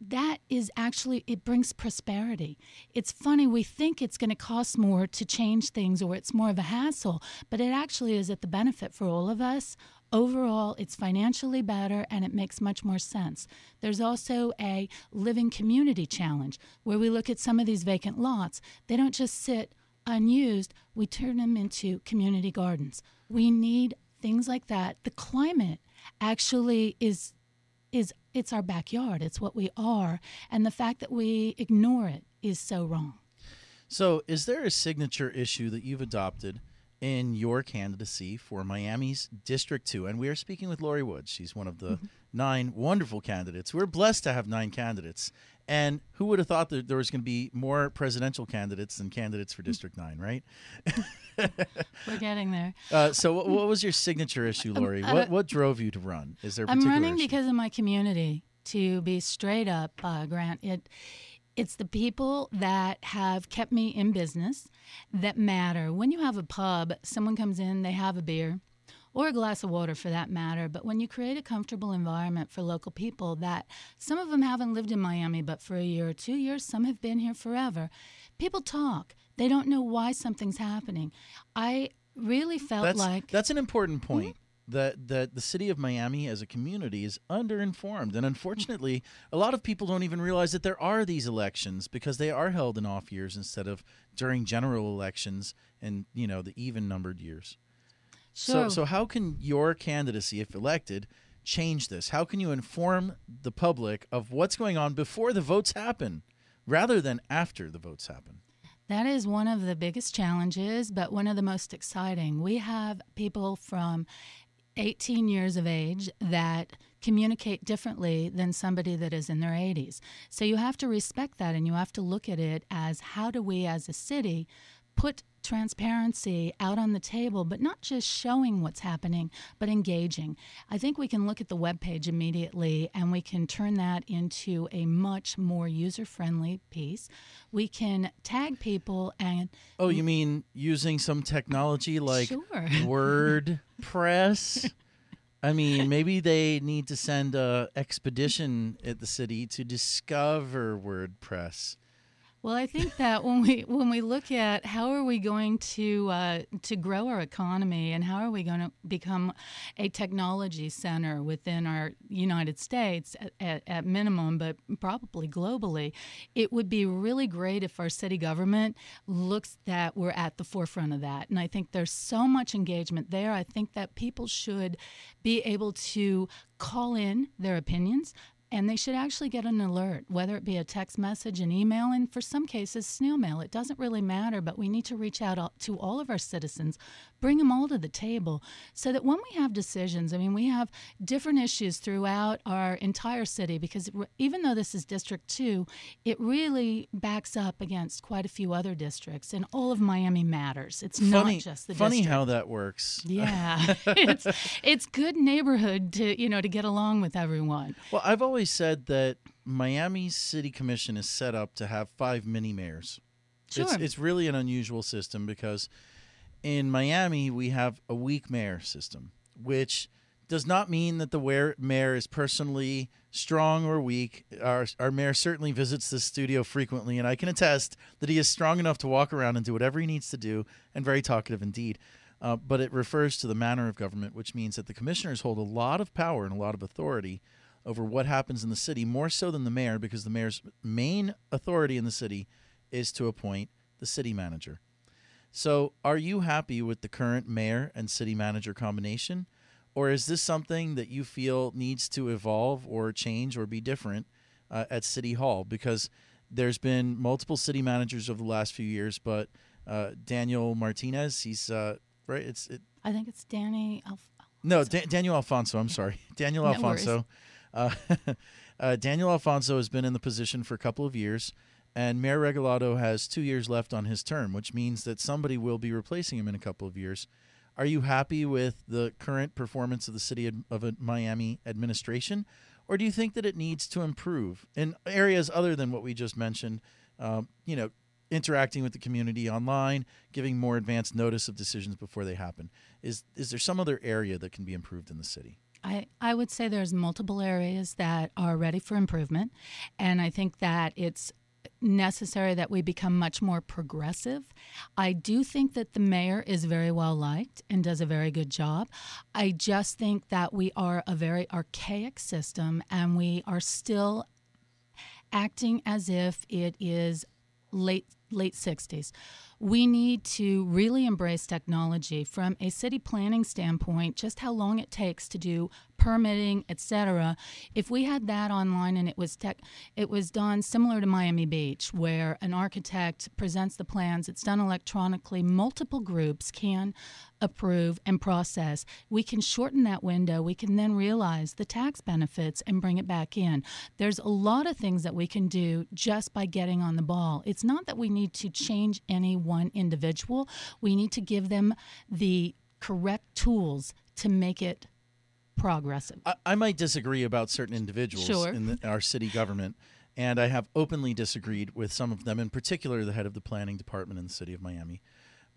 that is actually it brings prosperity. It's funny we think it's going to cost more to change things or it's more of a hassle but it actually is at the benefit for all of us. Overall it's financially better and it makes much more sense. There's also a living community challenge where we look at some of these vacant lots. They don't just sit unused we turn them into community gardens. We need things like that. The climate actually is is it's our backyard. It's what we are, and the fact that we ignore it is so wrong. So, is there a signature issue that you've adopted in your candidacy for Miami's District 2? And we are speaking with Lorry Woods. She's one of the mm-hmm. nine wonderful candidates. We're blessed to have nine candidates. And who would have thought that there was going to be more presidential candidates than candidates for District 9, right? We're getting there. Uh, so, what, what was your signature issue, Lorry? uh, what, what drove you to run? Is there a I'm running issue? because of my community. To be straight up, uh, Grant, it it's the people that have kept me in business that matter. When you have a pub, someone comes in, they have a beer or a glass of water for that matter. But when you create a comfortable environment for local people that some of them haven't lived in Miami but for a year or two years, some have been here forever, people talk. They don't know why something's happening. I really felt that's, like that's an important mm-hmm. point. That, that the city of Miami as a community is underinformed. And unfortunately, a lot of people don't even realize that there are these elections because they are held in off years instead of during general elections and, you know, the even numbered years. So, so how can your candidacy, if elected, change this? How can you inform the public of what's going on before the votes happen rather than after the votes happen? That is one of the biggest challenges, but one of the most exciting. We have people from 18 years of age that communicate differently than somebody that is in their 80s. So you have to respect that and you have to look at it as how do we as a city put transparency out on the table, but not just showing what's happening, but engaging. I think we can look at the web page immediately and we can turn that into a much more user friendly piece. We can tag people and Oh, you mean using some technology like Sure. WordPress? I mean, maybe they need to send a expedition at the city to discover WordPress. Well, I think that when we when we look at how are we going to uh, to grow our economy and how are we going to become a technology center within our United States at, at, at minimum, but probably globally, it would be really great if our city government looks that we're at the forefront of that. And I think there's so much engagement there. I think that people should be able to call in their opinions and they should actually get an alert, whether it be a text message, an email, and for some cases, snail mail. It doesn't really matter, but we need to reach out to all of our citizens, bring them all to the table, so that when we have decisions, I mean, we have different issues throughout our entire city because even though this is District 2, it really backs up against quite a few other districts, and all of Miami matters. It's funny, not just the funny district. how that works. Yeah, it's it's good neighborhood to you know to get along with everyone. Well, I've always said that Miami's city commission is set up to have five mini mayors. It's, Sure. it's really an unusual system because in Miami we have a weak mayor system, which does not mean that the mayor is personally strong or weak. Our, our mayor certainly visits the studio frequently, and I can attest that he is strong enough to walk around and do whatever he needs to do, and very talkative indeed. Uh, but it refers to the manner of government, which means that the commissioners hold a lot of power and a lot of authority over what happens in the city, more so than the mayor, because the mayor's main authority in the city is to appoint the city manager. So, are you happy with the current mayor and city manager combination? Or is this something that you feel needs to evolve or change or be different uh, at City Hall? Because there's been multiple city managers over the last few years, but uh, Daniel Martinez, he's uh, right. It's it, I think it's Danny Alf- No, Da- Daniel Alfonso. I'm sorry, Daniel No Alfonso. Uh, uh, Daniel Alfonso has been in the position for a couple of years, and Mayor Regalado has two years left on his term, which means that somebody will be replacing him in a couple of years. Are you happy with the current performance of the city of uh, Miami administration, or do you think that it needs to improve in areas other than what we just mentioned? Um, you know, interacting with the community online, giving more advanced notice of decisions before they happen. Is is there some other area that can be improved in the city? I, I would say there's multiple areas that are ready for improvement, and I think that it's necessary that we become much more progressive. I do think that the mayor is very well liked and does a very good job. I just think that we are a very archaic system and we are still acting as if it is late late 60s. We need to really embrace technology from a city planning standpoint, just how long it takes to do permitting, etc. If we had that online and it was tech, it was done similar to Miami Beach where an architect presents the plans, it's done electronically, multiple groups can approve and process. We can shorten that window. We can then realize the tax benefits and bring it back in. There's a lot of things that we can do just by getting on the ball. It's not that we need to change any one individual. We need to give them the correct tools to make it progressive. I, I might disagree about certain individuals Sure. in the, our city government, and I have openly disagreed with some of them, in particular the head of the planning department in the city of Miami.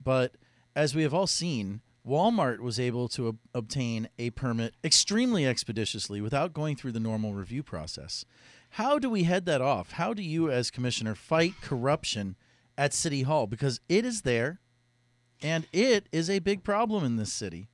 But as we have all seen, Walmart was able to ob- obtain a permit extremely expeditiously without going through the normal review process. How do we head that off? How do you, as commissioner, fight corruption at City Hall? Because it is there, and it is a big problem in this city.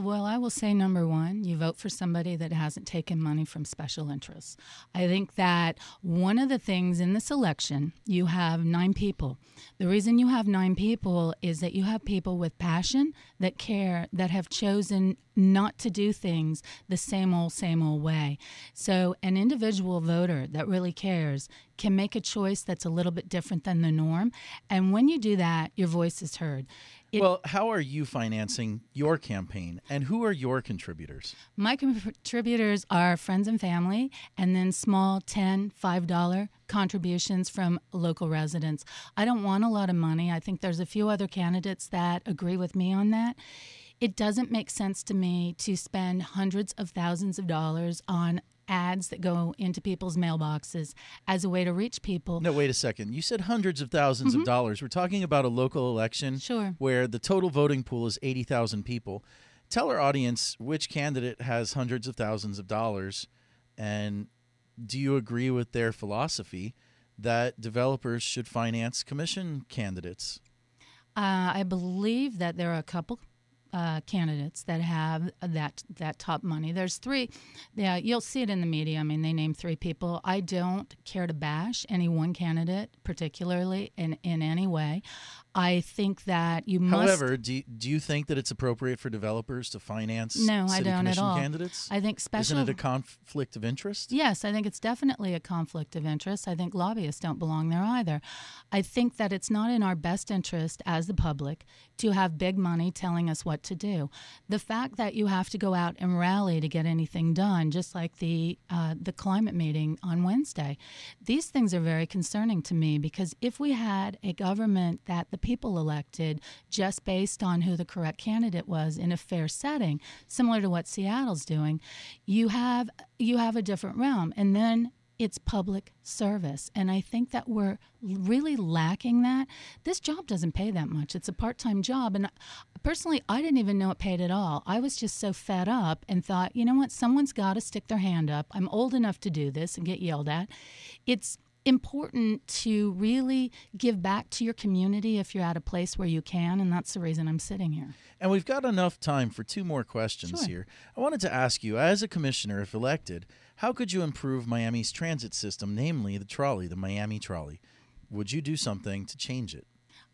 Well, I will say number one, you vote for somebody that hasn't taken money from special interests. I think that one of the things in this election, you have nine people. The reason you have nine people is that you have people with passion that care, that have chosen not to do things the same old, same old way. So, an individual voter that really cares can make a choice that's a little bit different than the norm. And when you do that, your voice is heard. It, well, how are you financing your campaign, and who are your contributors? My contributors are friends and family, and then small $10, $5 contributions from local residents. I don't want a lot of money. I think there's a few other candidates that agree with me on that. It doesn't make sense to me to spend hundreds of thousands of dollars on ads that go into people's mailboxes as a way to reach people. No, wait a second. You said hundreds of 1000s of dollars. We're talking about a local election Sure. where the total voting pool is 80,000 people. Tell our audience which candidate has hundreds of thousands of dollars and do you agree with their philosophy that developers should finance commission candidates? Uh, I believe that there are a couple uh, candidates that have that that top money. There's three. Yeah, you'll see it in the media. I mean, they name three people. I don't care to bash any one candidate particularly in in any way. I think that you must. However, do you, do you think that it's appropriate for developers to finance No, I don't at all. candidates? I think special. Isn't it a conflict of interest? Yes, I think it's definitely a conflict of interest. I think lobbyists don't belong there either. I think that it's not in our best interest as the public to have big money telling us what to do. The fact that you have to go out and rally to get anything done, just like the uh, the climate meeting on Wednesday, these things are very concerning to me because if we had a government that the people elected just based on who the correct candidate was in a fair setting, similar to what Seattle's doing, you have you have a different realm, and then it's public service. And I think that we're really lacking that. This job doesn't pay that much. It's a part time job. And personally, I didn't even know it paid at all. I was just so fed up and thought, you know what? Someone's got to stick their hand up. I'm old enough to do this and get yelled at. It's important to really give back to your community if you're at a place where you can. And that's the reason I'm sitting here. And we've got enough time for two more questions Sure. here. I wanted to ask you, as a commissioner, if elected, how could you improve Miami's transit system, namely the trolley, the Miami trolley? Would you do something to change it?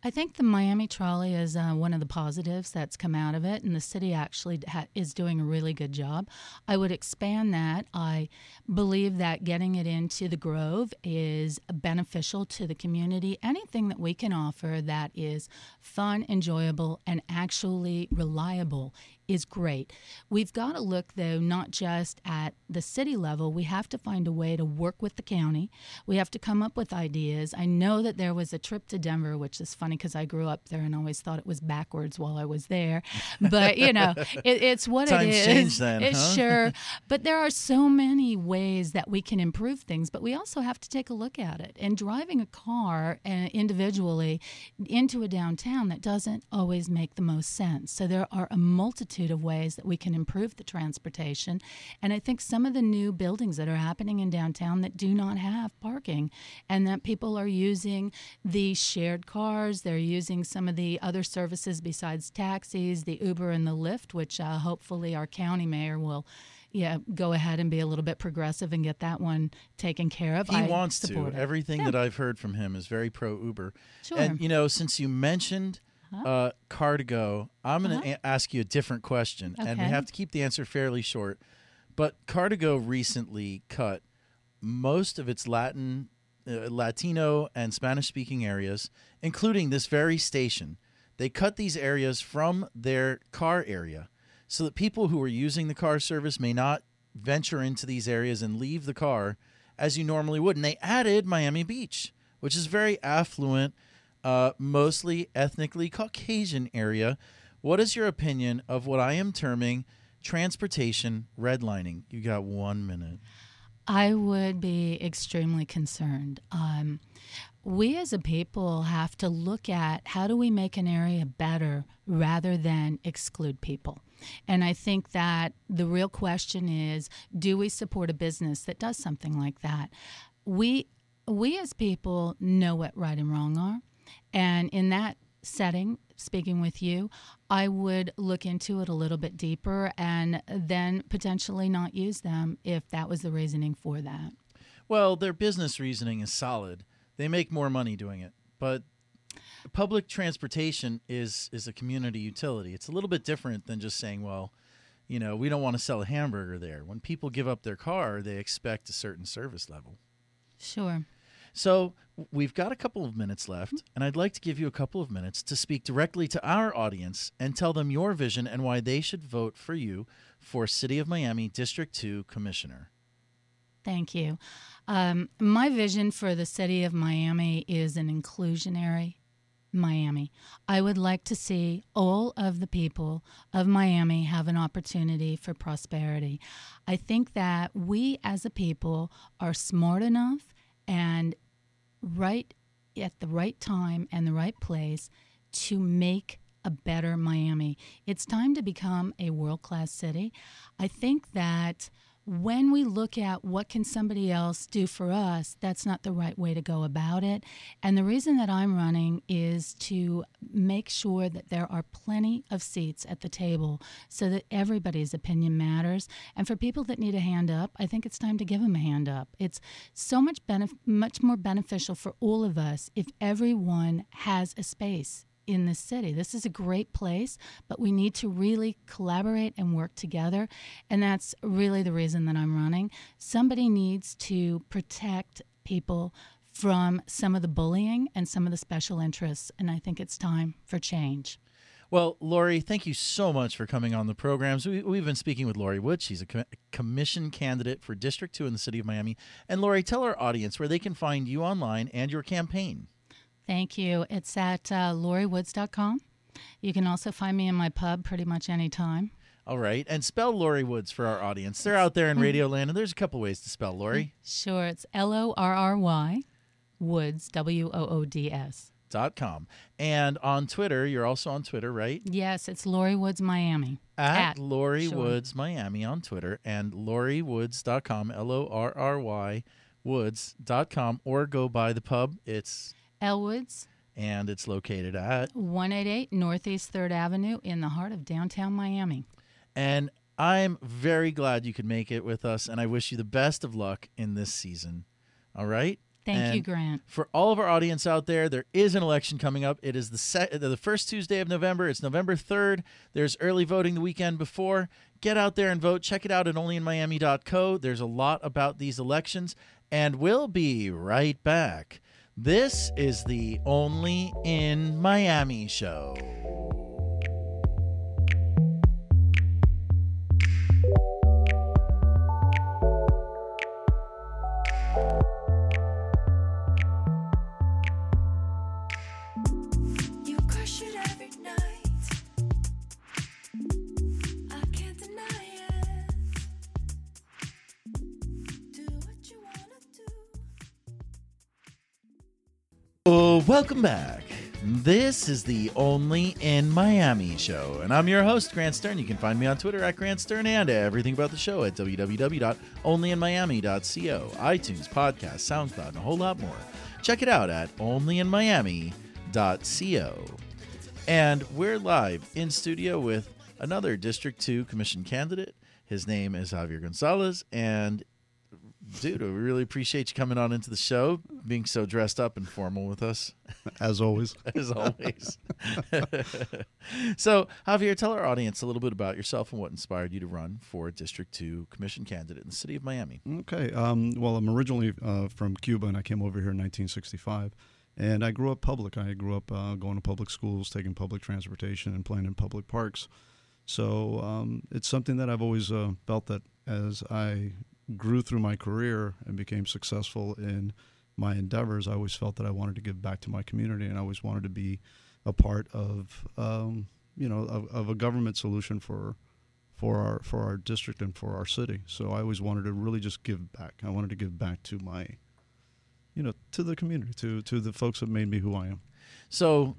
I think the Miami Trolley is uh, one of the positives that's come out of it, and the city actually ha- is doing a really good job. I would expand that. I believe that getting it into the Grove is beneficial to the community. Anything that we can offer that is fun, enjoyable, and actually reliable is great. We've got to look, though, not just at the city level. We have to find a way to work with the county. We have to come up with ideas. I know that there was a trip to Denver, which is funny because I grew up there and always thought it was backwards while I was there. But, you know, it, it's what Times it is. then, It's huh? sure. But there are so many ways that we can improve things, but we also have to take a look at it. And driving a car uh, individually into a downtown that doesn't always make the most sense. So there are a multitude of ways that we can improve the transportation. And I think some of the new buildings that are happening in downtown that do not have parking and that people are using the shared cars, they're using some of the other services besides taxis, the Uber and the Lyft, which uh, hopefully our county mayor will yeah, go ahead and be a little bit progressive and get that one taken care of. He I wants to. it. Everything Yeah. that I've heard from him is very pro Uber. Sure. And you know, since you mentioned uh, car2go, I'm going to a- ask you a different question, and we Uh-huh. Have to keep the answer fairly short. But car2go recently cut most of its Latin, uh, Latino, and Spanish-speaking areas, including this very station. They cut these areas from their car area so that people who are using the car service may not venture into these areas and leave the car as you normally would. And they added Miami Beach, which is very affluent, uh, mostly ethnically Caucasian area. What is your opinion of what I am terming transportation redlining? You got one minute. I would be extremely concerned. Um, we as a people have to look at how do we make an area better rather than exclude people. And I think that the real question is do we support a business that does something like that? We we as people know what right and wrong are. And in that setting, speaking with you, I would look into it a little bit deeper and then potentially not use them if that was the reasoning for that. Well, their business reasoning is solid. They make more money doing it, but public transportation is is a community utility. It's a little bit different than just saying, well, you know, we don't want to sell a hamburger there. When people give up their car, they expect a certain service level. Sure. So we've got a couple of minutes left, and I'd like to give you a couple of minutes to speak directly to our audience and tell them your vision and why they should vote for you for City of Miami District 2 Commissioner. Thank you. Um, my vision for the city of Miami is an inclusionary Miami. I would like to see all of the people of Miami have an opportunity for prosperity. I think that we as a people are smart enough and right at the right time and the right place to make a better Miami. It's time to become a world class city. I think that when we look at what can somebody else do for us, that's not the right way to go about it. And the reason that I'm running is to make sure that there are plenty of seats at the table so that everybody's opinion matters. And for people that need a hand up, I think it's time to give them a hand up. It's so much benef- much more beneficial for all of us if everyone has a space in this city. This is a great place, but we need to really collaborate and work together. And that's really the reason that I'm running. Somebody needs to protect people from some of the bullying and some of the special interests. And I think it's time for change. Well, Lorry, thank you so much for coming on the programs. We, we've been speaking with Lorry Wood. She's a co- commission candidate for District 2 in the city of Miami. And Lorry, tell our audience where they can find you online and your campaign. Thank you. It's at uh, lorrywoods.com. You can also find me in my pub pretty much anytime. All right. And spell Lorry Woods for our audience. They're out there in Radio Land, and there's a couple ways to spell Lorry. Sure, it's L O R R Y Woods, W O O D S. Dot com. And on Twitter, you're also on Twitter, right? Yes, it's Lorry Woods Miami. At, Lorry sure. Woods Miami on Twitter and LorryWoods.com, L O R R Y Woods.com, or go by the pub. It's Elwoods, and it's located at 188 Northeast 3rd Avenue in the heart of downtown Miami. And I'm very glad you could make it with us, and I wish you the best of luck in this season. All right. Thank you, Grant. For all of our audience out there, there is an election coming up. It is the se- the first Tuesday of November. It's November 3rd. There's early voting the weekend before. Get out there and vote. Check it out at onlyinmiami.co. There's a lot about these elections, and we'll be right back. This is the Only in Miami show. Welcome back. This is the Only in Miami show, and I'm your host, Grant Stern. You can find me on Twitter at Grant Stern and everything about the show at www.onlyinmiami.co, iTunes, podcast, SoundCloud, and a whole lot more. Check it out at onlyinmiami.co. And we're live in studio with another District 2 Commission candidate. His name is Javier Gonzalez, and dude, we really appreciate you coming on into the show, being so dressed up and formal with us, as always. as always. so, Javier, tell our audience a little bit about yourself and what inspired you to run for District 2 Commission candidate in the city of Miami. Okay. Um, well, I'm originally uh, from Cuba, and I came over here in 1965. And I grew up public. I grew up uh, going to public schools, taking public transportation, and playing in public parks. So um, it's something that I've always uh, felt that as I grew through my career and became successful in my endeavors, I always felt that I wanted to give back to my community, and I always wanted to be a part of, um, you know, of, of a government solution for for our for our district and for our city. So I always wanted to really just give back. I wanted to give back to my, you know, to the community, to to the folks that made me who I am. So,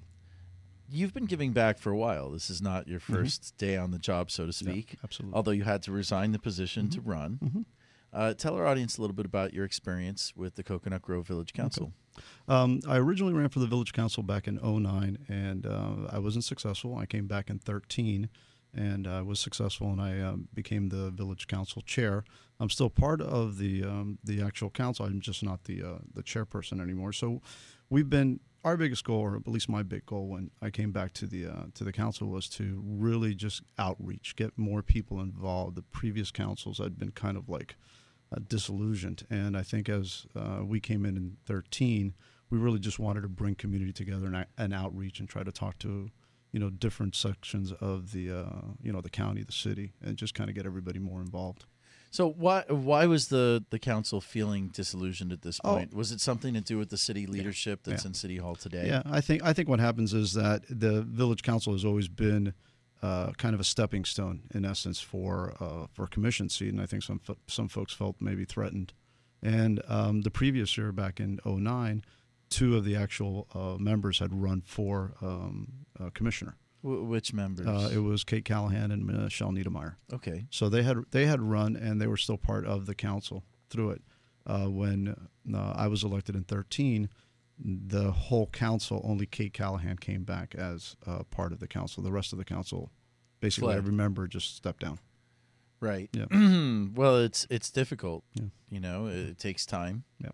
you've been giving back for a while. This is not your 1st day on the job, so to speak. absolutely. Although you had to resign the position to run. Mhm. Uh, tell our audience a little bit about your experience with the Coconut Grove Village Council. Um, I originally ran for the village council back in 09, and uh, I wasn't successful. I came back in 13, and I was successful, and I um, became the village council chair. I'm still part of the um, the actual council. I'm just not the uh, the chairperson anymore. So we've been our biggest goal, or at least my big goal, when I came back to the uh, to the council, was to really just outreach, get more people involved. The previous councils had been kind of like uh, disillusioned. And I think as uh, we came in in 13, we really just wanted to bring community together and, and outreach and try to talk to, you know, different sections of the, uh, you know, the county, the city, and just kind of get everybody more involved. So why why was the the council feeling disillusioned at this Oh. point? Was it something to do with the city leadership that's Yeah. in City Hall today? Yeah, I think I think what happens is that the village council has always been uh, kind of a stepping stone in essence for uh, for commission seat, and I think some fo- some folks felt maybe threatened. And um, the previous year, back in 09, two of the actual uh, members had run for um, uh, commissioner. Wh- which members? Uh, it was Kate Callahan and Michelle Niemeyer. okay. So they had they had run and they were still part of the council through it. Uh, when uh, I was elected in 13, the whole council, only Kate Callahan came back as uh, part of the council. The rest of the council, basically Fled. every member just stepped down. Right. Yeah. well, it's it's difficult. Yeah. You know, it, it takes time. Yeah.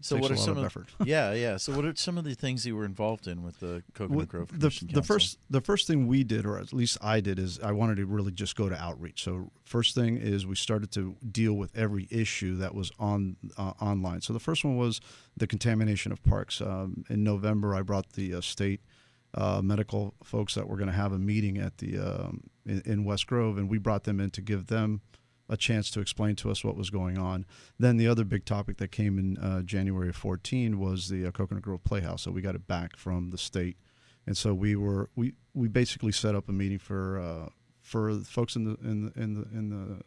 So what are some of effort. yeah, yeah. So what are some of the things you were involved in with the Coconut Well, Grove the, Commission the first the first thing we did, or at least I did, is I wanted to really just go to outreach. So first thing is we started to deal with every issue that was on uh, online. So the first one was the contamination of parks. Um, in November, I brought the uh, state uh, medical folks that were going to have a meeting at the um, in, in West Grove, and we brought them in to give them a chance to explain to us what was going on. Then the other big topic that came in uh, January of 14 was the uh, Coconut Grove Playhouse. So we got it back from the state, and so we were we we basically set up a meeting for uh, for folks in the in the in the in the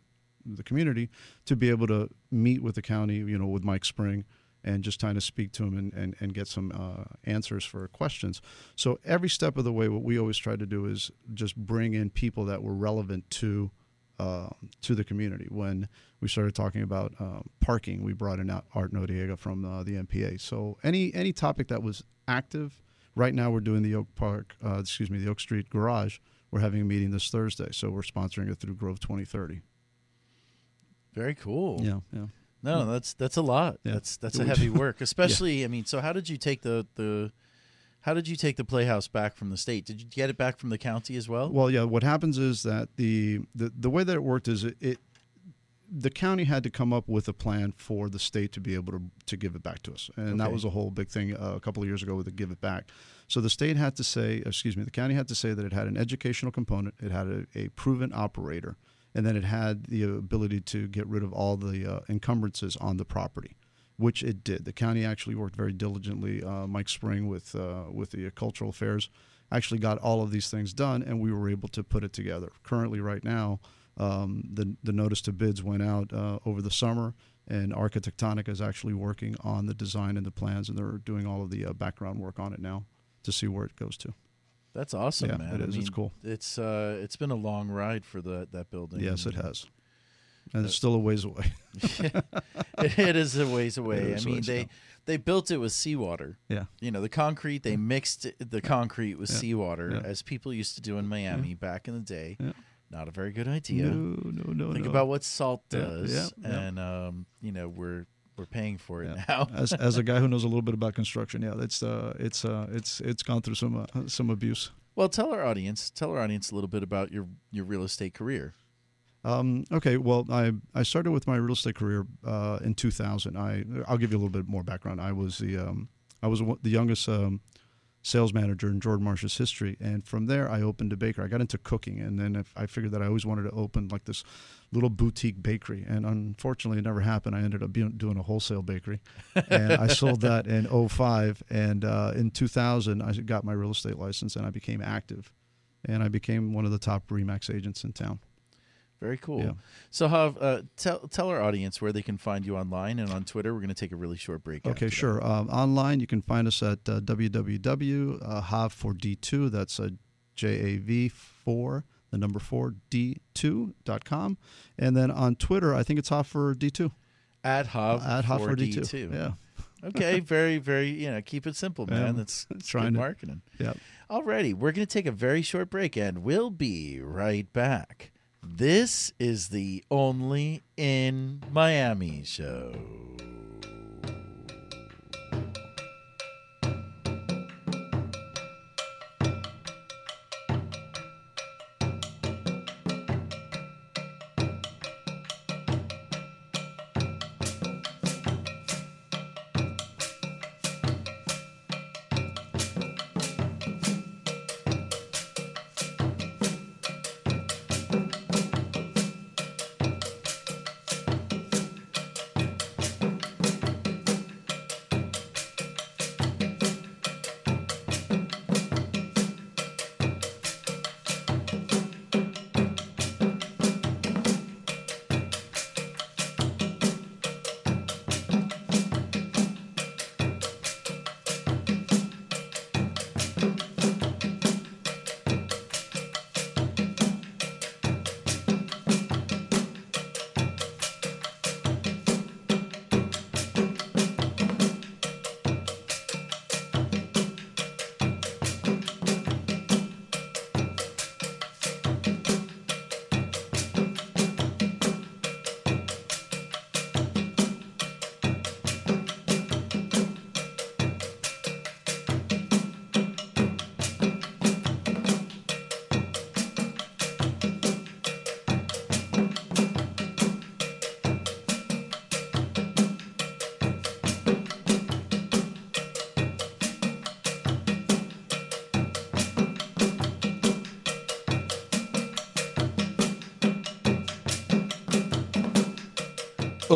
the community to be able to meet with the county, you know, with Mike Spring, and just kind of speak to him and, and, and get some uh, answers for questions. So every step of the way, what we always try to do is just bring in people that were relevant to uh, to the community. When we started talking about um, parking, we brought in Art Noriega from uh, the MPA. So any any topic that was active. Right now, we're doing the Oak Park, uh, excuse me, the Oak Street Garage. We're having a meeting this Thursday, so we're sponsoring it through Grove 2030. Very cool. Yeah, yeah. No, that's that's a lot. Yeah. That's that's a heavy work. Especially, I mean, so how did you take the the how did you take the Playhouse back from the state? Did you get it back from the county as well? Well, yeah. What happens is that the the, the way that it worked is it, it the county had to come up with a plan for the state to be able to to give it back to us, and that was a whole big thing uh, a couple of years ago with the give it back. So the state had to say, excuse me, the county had to say that it had an educational component, it had a, a proven operator, and then it had the ability to get rid of all the uh, encumbrances on the property. Which it did. The county actually worked very diligently. Uh, Mike Spring with uh, with the cultural affairs actually got all of these things done, and we were able to put it together. Currently, right now, um, the the notice to bids went out uh, over the summer, and Arquitectonica is actually working on the design and the plans, and they're doing all of the uh, background work on it now to see where it goes to. That's awesome, Yeah, man. it I is. It's cool. It's uh, it's been a long ride for the that building. Yes, it has, and it's still a ways away. it, it is a ways away. I mean, ways they away. they built it with seawater. yeah, You know, the concrete they mixed the concrete with Yeah. seawater Yeah. as people used to do in Miami back in the day. Yeah. Not a very good idea. no, no, no, Think no. about what salt does, yeah, yeah. and um, you know we're we're paying for it Yeah. now. as as a guy who knows a little bit about construction, yeah, it's uh, it's uh, it's it's gone through some uh, some abuse. Well, tell our audience, tell our audience a little bit about your your real estate career. Um, okay, well, I I started with my real estate career uh, in 2000. I I'll give you a little bit more background. I was the um, I was the youngest um, sales manager in Jordan Marsh's history, and from there I opened a bakery. I got into cooking, and then I figured that I always wanted to open like this little boutique bakery, and unfortunately it never happened. I ended up being, doing a wholesale bakery, and I sold that in 05. And uh, in 2000, I got my real estate license, and I became active, and I became one of the top Remax agents in town. Very cool. Yeah. So, Jav, uh, tell tell our audience where they can find you online and on Twitter. We're going to take a really short break. Okay, sure. Um, online, you can find us at uh, www.jav4d2. That's a J-A-V-4, the number 4, D2.com. And then on Twitter, I think it's Jav4D2. At Jav At Jav4D2. 4D2. Yeah. okay, very, very, you know, keep it simple, man. That's trying good to- marketing. Yeah. Alrighty, we're going to take a very short break and we'll be right back. This is the Only in Miami show.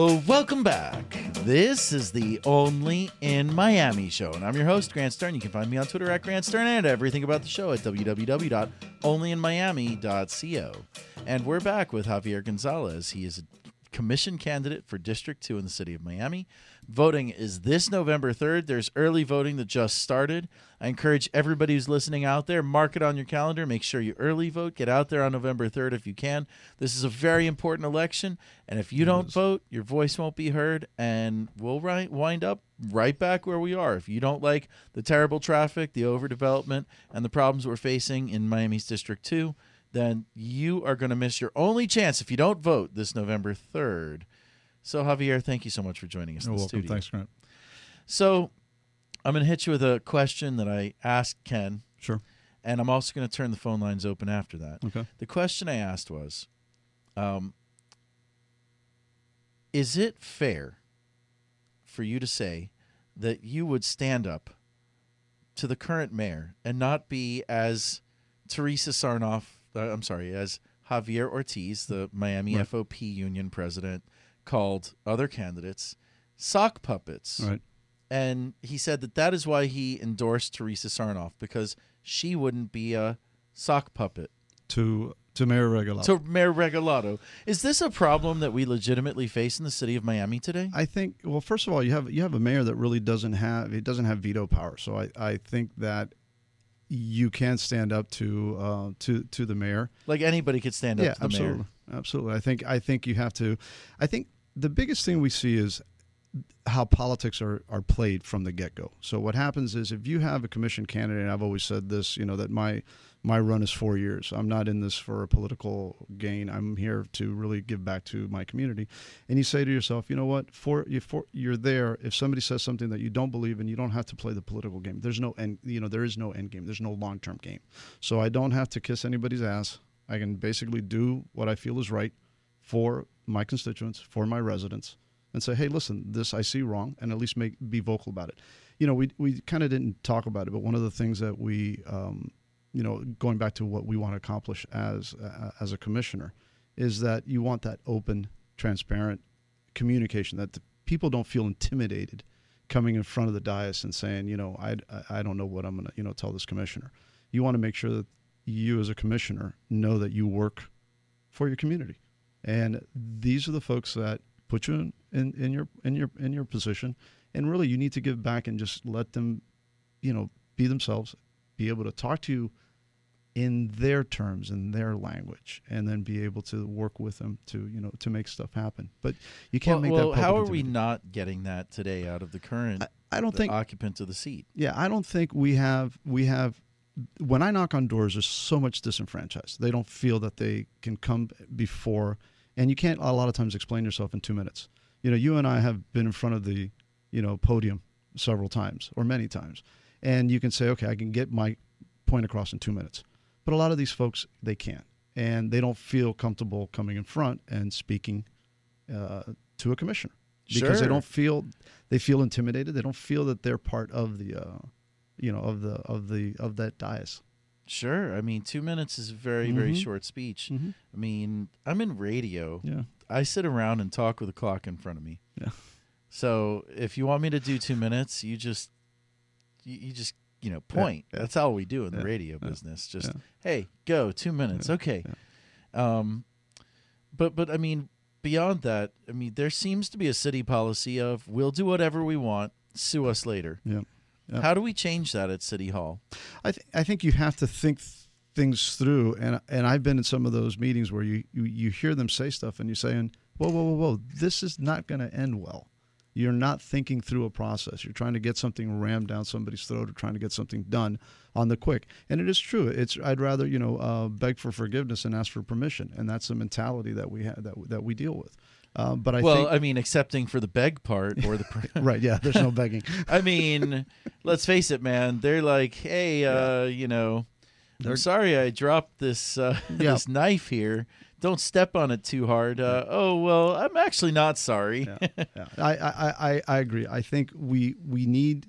Oh, welcome back. This is the Only in Miami show, and I'm your host, Grant Stern. You can find me on Twitter at Grant Stern and everything about the show at www.onlyinmiami.co. And we're back with Javier Gonzalez. He is commission candidate for District 2 in the city of Miami. Voting is this November 3rd. There's early voting that just started. I encourage everybody who's listening out there, mark it on your calendar. Make sure you early vote. Get out there on November 3rd if you can. This is a very important election, and if you don't vote, your voice won't be heard, and we'll right, wind up right back where we are. If you don't like the terrible traffic, the overdevelopment, and the problems we're facing in Miami's District 2, then you are going to miss your only chance if you don't vote this November 3rd. So, Javier, thank you so much for joining us You're in the welcome. studio. Thanks, Grant. So, I'm going to hit you with a question that I asked Ken, Sure. and I'm also going to turn the phone lines open after that. Okay. The question I asked was um, Is it fair for you to say that you would stand up to the current mayor and not be as Teresa Sarnoff, uh, I'm sorry, as Javier Ortiz, the Miami Right. FOP union president, called other candidates sock puppets? Right. And he said that that is why he endorsed Teresa Sarnoff because she wouldn't be a sock puppet. To to Mayor Regalado. to Mayor Regalado. Is this a problem that we legitimately face in the city of Miami today? I think well, first of all, you have you have a mayor that really doesn't have he doesn't have veto power. So I, I think that you can stand up to uh, to to the mayor. Like anybody could stand up yeah, to the absolutely, mayor. absolutely. I think I think you have to. I think the biggest thing we see is how politics are, are played from the get go. So what happens is if you have a commission candidate, and I've always said this, you know, that my my run is four years. I'm not in this for a political gain. I'm here to really give back to my community. And you say to yourself, you know what? For you for you're there. If somebody says something that you don't believe in, you don't have to play the political game. There's no end. You know, there is no end game. There's no long term game. So I don't have to kiss anybody's ass. I can basically do what I feel is right for my constituents, for my residents, and say, hey, listen, this I see wrong, and at least make be vocal about it. You know, we we kind of didn't talk about it, but one of the things that we, um, you know, going back to what we want to accomplish as uh, as a commissioner, is that you want that open, transparent communication that the people don't feel intimidated coming in front of the dais and saying, you know, I I don't know what I'm gonna you know tell this commissioner. You want to make sure that you as a commissioner know that you work for your community, and these are the folks that put you in, in, in your in your in your position, and really you need to give back and just let them, you know, be themselves, be able to talk to you in their terms in their language and then be able to work with them to you know to make stuff happen. But you can't well, make well, that how are we not getting that today out of the current I, I don't think occupant of the seat? yeah i don't think we have we have when i knock on doors there's so much disenfranchised. They don't feel that they can come before and you can't a lot of times explain yourself in two minutes. You know you and i have been in front of the you know podium several times or many times and you can say okay i can get my point across in two minutes but a lot of these folks they can't and they don't feel comfortable coming in front and speaking uh, to a commissioner because they don't feel they feel intimidated they don't feel that they're part of the uh, you know of the of the of that dais Sure. I mean, two minutes is a very, very Mhm. short speech. Mhm. I mean, I'm in radio. yeah I sit around and talk with a clock in front of me. Yeah. So if you want me to do two minutes, you just, you, you just, you know, point. yeah. That's all we do in the radio yeah, business. Just, yeah. hey, go two minutes. Yeah, Okay. Um, but but I mean, beyond that, I mean, there seems to be a city policy of we'll do whatever we want, sue us later. yeah Yeah. How do we change that at City Hall? I, th- I think you have to think th- things through, and and I've been in some of those meetings where you you, you hear them say stuff, and you're saying, whoa, whoa, whoa, whoa, this is not going to end well. You're not thinking through a process. You're trying to get something rammed down somebody's throat, or trying to get something done on the quick. And it is true. It's I'd rather you know uh, beg for forgiveness and ask for permission, and that's the mentality that we have that that we deal with. Uh, but I well, think I mean, accepting for the beg part or the. Right, yeah, there's no begging. I mean, let's face it, man. They're like, hey, uh, you know, They're- I'm sorry I dropped this uh, Yeah. this knife here. Don't step on it too hard. Uh, oh well, I'm actually not sorry. yeah, yeah. I, I, I, I agree. I think we we need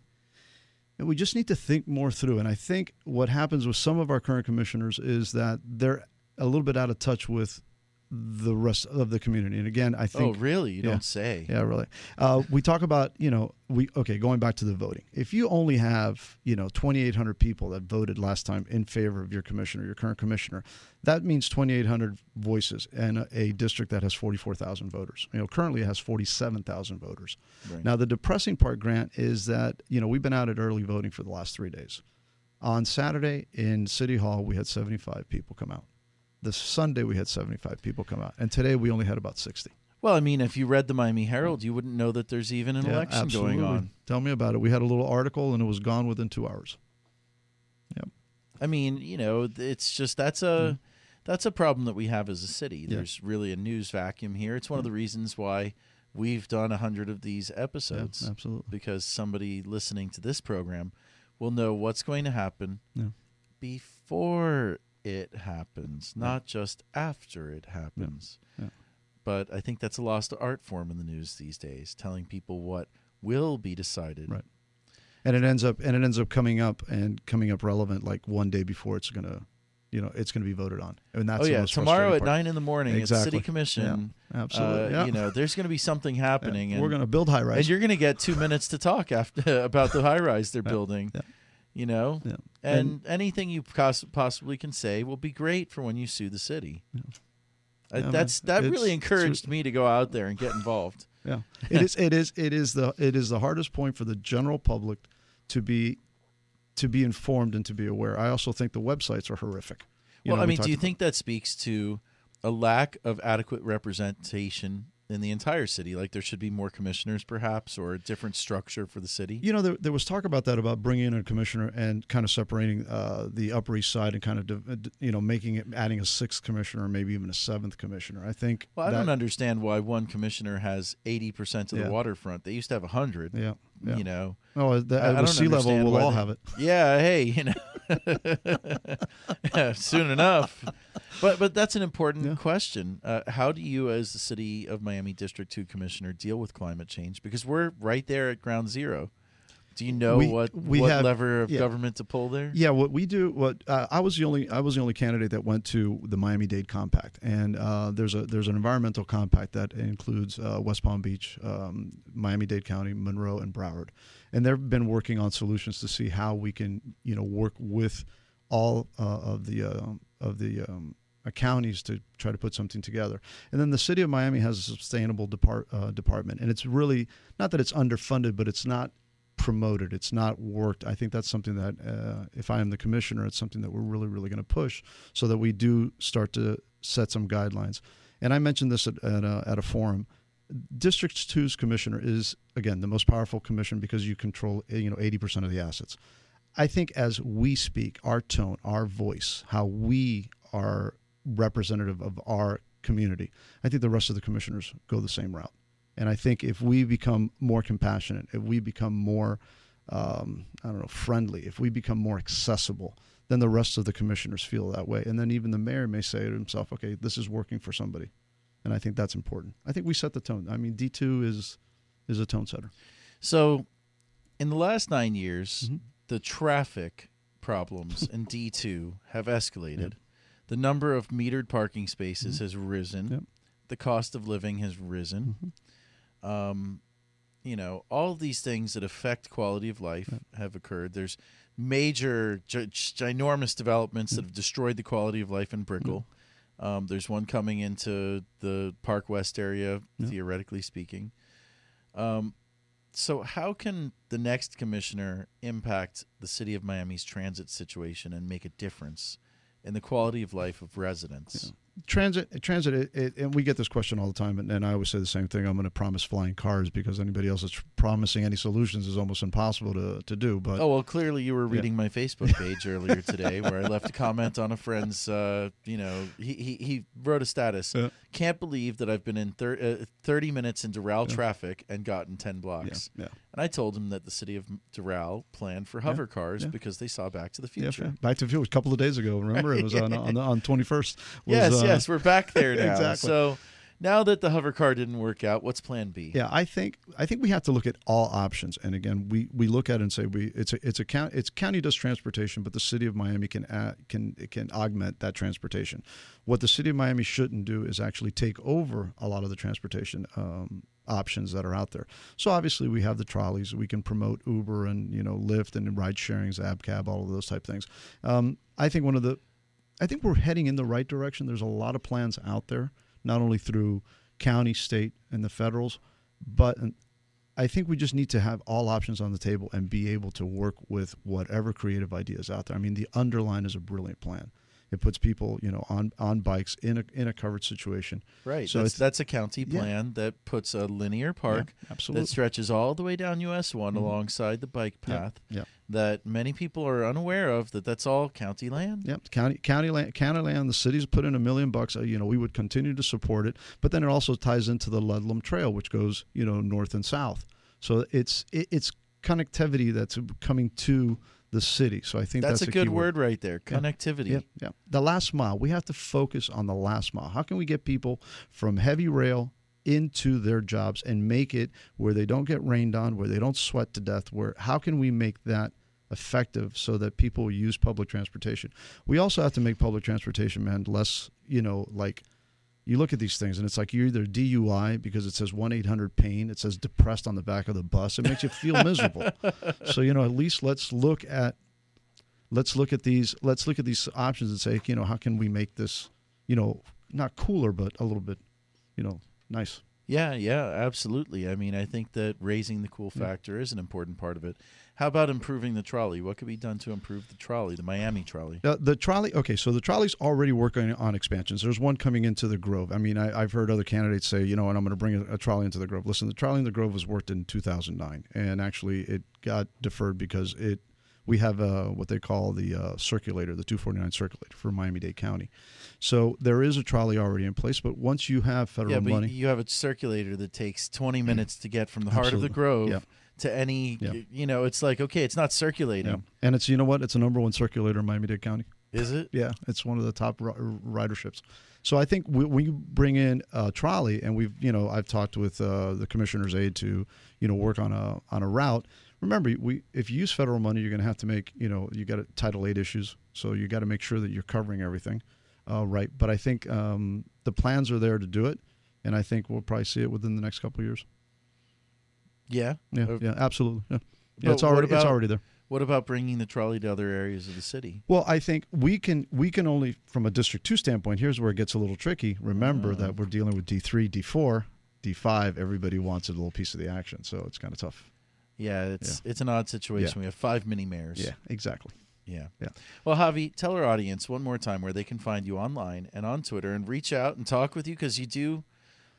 we just need to think more through. And I think what happens with some of our current commissioners is that they're a little bit out of touch with the rest of the community. And again, I think. oh really? You yeah. don't say. yeah, really. Uh, we talk about, you know, we okay, going back to the voting. If you only have, you know, 2,800 people that voted last time in favor of your commissioner, your current commissioner, that means 2,800 voices in a, a district that has 44,000 voters. You know, currently it has 47,000 voters. Right. Now, the depressing part, Grant, is that, you know, we've been out at early voting for the last three days. On Saturday in City Hall, we had 75 people come out. This Sunday, we had 75 people come out. And today, we only had about 60. Well, I mean, if you read the Miami Herald, you wouldn't know that there's even an Yeah, election going on. Tell me about it. We had a little article and it was gone within two hours. I mean, you know, it's just that's a that's a problem that we have as a city. Mm-hmm. Yeah. There's really a news vacuum here. It's one of the reasons why we've done a hundred of these episodes. Absolutely. because somebody listening to this program will know what's going to happen before it happens, not just after it happens. Yeah. But I think that's a lost art form in the news these days, telling people what will be decided. Right. And it ends up and it ends up coming up and coming up relevant like one day before it's gonna, you know, it's gonna be voted on. And that's oh yeah, tomorrow at part. nine in the morning at Exactly. City Commission. Yeah, absolutely. uh, yeah. You know, there's going to be something Yeah. happening, and We're gonna build high rise. and you're going to get two minutes to talk after about the high rise they're Yeah. building. You know, Yeah. and, anything you pos- possibly can say will be great for when you sue the city. Yeah, man. that's that It's- really encouraged me to go out there and get involved. Yeah, it is. It is. It is the. It is the hardest point for the general public to be, to be informed and to be aware. I also think the websites are horrific. You well, know, I we mean, do you about- think that speaks to a lack of adequate representation in the entire city? Like there should be more commissioners, perhaps, or a different structure for the city. You know, there, there was talk about that about bringing in a commissioner and kind of separating uh, the Upper East Side and kind of, div- uh, you know, making it adding a sixth commissioner, maybe even a seventh commissioner. I think. well, I that- don't understand why one commissioner has eighty percent of Yeah. the waterfront. They used to have hundred. Yeah. Yeah. You know, Oh, that, I- I sea level, we'll all they- have it. yeah. Hey, you know, yeah, soon enough. But but that's an important Yeah. question. Uh, how do you, as the city of Miami District Two commissioner, deal with climate change? Because we're right there at ground zero. Do you know We- what we what have- lever of yeah. government to pull there? Yeah, what we do, what uh, I was the only I was the only candidate that went to the Miami Dade Compact, and uh, there's a there's an environmental compact that includes uh, West Palm Beach, um, Miami Dade County, Monroe, and Broward, and they've been working on solutions to see how we can you know work with all uh, of the uh, of the um, counties to try to put something together. And then the city of Miami has a sustainable depart, uh, department, and it's really not that it's underfunded, but it's not promoted. It's not worked. I think that's something that, uh, if I am the commissioner, it's something that we're really, really going to push so that we do start to set some guidelines. And I mentioned this at, at, a, at a forum. District 2's commissioner is, again, the most powerful commission because you control, you know, 80% of the assets. I think as we speak, our tone, our voice, how we are representative of our community, I think the rest of the commissioners go the same route. And I think if we become more compassionate, if we become more, um, I don't know, friendly, if we become more accessible, then the rest of the commissioners feel that way. And then even the mayor may say to himself, okay, this is working for somebody. And I think that's important. I think we set the tone. I mean, D2 is is a tone setter. So, in the last nine years, Mhm. the traffic problems in D two have escalated. The number of metered parking spaces has risen. Yep. The cost of living has risen. Um, you know, all these things that affect quality of life have occurred. There's major, gi- ginormous developments that have destroyed the quality of life in Brickell. Um, there's one coming into the Park West area, Yeah. theoretically speaking. Um, so, how can the next commissioner impact the city of Miami's transit situation and make a difference in the quality of life of residents? Transit transit it, it, and we get this question all the time and, and i always say the same thing i'm going to promise flying cars because anybody else that's promising any solutions is almost impossible to, to do but Oh well, clearly you were reading my Facebook page earlier today, where I left a comment on a friend's. Uh, you know, he, he he wrote a status. Yeah. Can't believe that I've been in thir- uh, thirty minutes in Doral traffic and gotten ten blocks. yeah. And I told him that the city of Doral planned for hover cars yeah. because they saw Back to the Yeah, Future. Back to the Future, a couple of days ago. Remember, it was on on, on 21st. was, yes, uh, yes, we're back there now. Exactly. So now that the hover car didn't work out, what's Plan B? Yeah, I think I think we have to look at all options. And again, we, we look at it and say we it's a it's a county it's county does transportation, but the city of Miami can add, can can augment that transportation. What the city of Miami shouldn't do is actually take over a lot of the transportation um, options that are out there. So obviously we have the trolleys. We can promote Uber and you know Lyft and ride sharing, AbCab, all of those type things. Um, I think one of the I think we're heading in the right direction. There's a lot of plans out there, not only through county, state, and the federals, but um, I think we just need to have all options on the table and be able to work with whatever creative ideas out there. I mean, the underline is a brilliant plan. It puts people, you know, on on bikes in a in a covered situation. Right. So that's, that's a county Yeah. plan that puts a linear park absolutely. that stretches all the way down US one alongside the bike path yeah. that many people are unaware of that that's all county land. Yep, county county land, county land. The city's put in a million bucks. uh, You know, we would continue to support it, but then it also ties into the Ludlam Trail, which goes, you know, north and south. So it's it, it's connectivity that's coming to the city. So I think That's, that's, a good word right there. Connectivity. Yeah, yeah. The last mile. We have to focus on the last mile. How can we get people from heavy rail into their jobs and make it where they don't get rained on, where they don't sweat to death? Where how can we make that effective so that people use public transportation? We also have to make public transportation, man, less, you know, like you look at these things and it's like you're either DUI because it says 1 800 pain, it says depressed on the back of the bus. It makes you feel miserable. So, you know, at least let's look at let's look at these let's look at these options and say, you know, how can we make this, you know, not cooler but a little bit, you know, nice. Yeah, yeah, absolutely. I mean, I think that raising the cool factor is an important part of it. How about improving the trolley? What could be done to improve the trolley, the Miami trolley? Uh, the trolley, okay, so the trolley's already working on expansions. There's one coming into the Grove. I mean, I, I've heard other candidates say, you know, and I'm going to bring a, a trolley into the Grove. Listen, the trolley in the Grove was worked in 2009, and actually it got deferred because it we have uh, what they call the uh, circulator, the 249 circulator for Miami-Dade County. So there is a trolley already in place, but once you have federal yeah, but money, you have a circulator that takes 20 minutes to get from the heart of the Grove Yeah. To any, Yeah. you know, it's like, okay, it's not circulating. yeah. and it's you know what, it's a number one circulator in Miami-Dade County. Is it? Yeah, it's one of the top riderships. So I think we, when you bring in a trolley, and we've you know I've talked with uh, the commissioner's aide to you know work on a on a route. Remember, we if you use federal money, you're going to have to make you know you got to Title Eight issues, so you got to make sure that you're covering everything, uh, right? But I think um, the plans are there to do it, and I think we'll probably see it within the next couple of years. Yeah. Yeah, Uh, yeah, absolutely. Yeah, yeah it's already it's already there. What about bringing the trolley to other areas of the city? Well, I think we can we can only from a District Two standpoint. Here's where it gets a little tricky. Remember that we're dealing with D three, D four, D five. Everybody wants a little piece of the action, so it's kind of tough. Yeah, it's it's an odd situation. Yeah. We have five mini mayors. Yeah, exactly. Yeah. Yeah. Well, Javi, tell our audience one more time where they can find you online and on Twitter and reach out and talk with you because you do,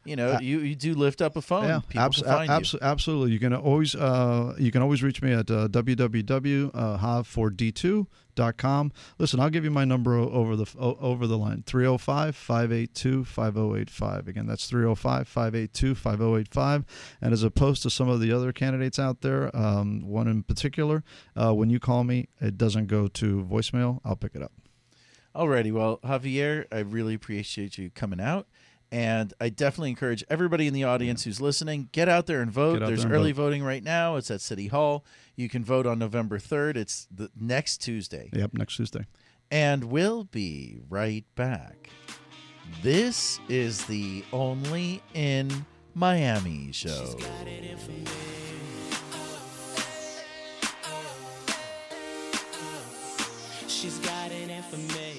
you know, Uh, you, you do lift up a phone. yeah, People abs- can find you. absolutely. You can always uh, you can always reach me at uh, www.jav4d2.com. Listen, I'll give you my number over the over the line 305-582-5085. Again, that's 305-582-5085. And as opposed to some of the other candidates out there, um, one in particular, uh, when you call me, it doesn't go to voicemail. I'll pick it up. Alrighty, well, Javier, I really appreciate you coming out. And I definitely encourage everybody in the audience who's listening, get out there and vote. Get There's there and early vote. voting right now. It's at City Hall. You can vote on November 3rd. It's the next Tuesday. Yep, next Tuesday. And we'll be right back. This is the Only in Miami show. She's got it in for me.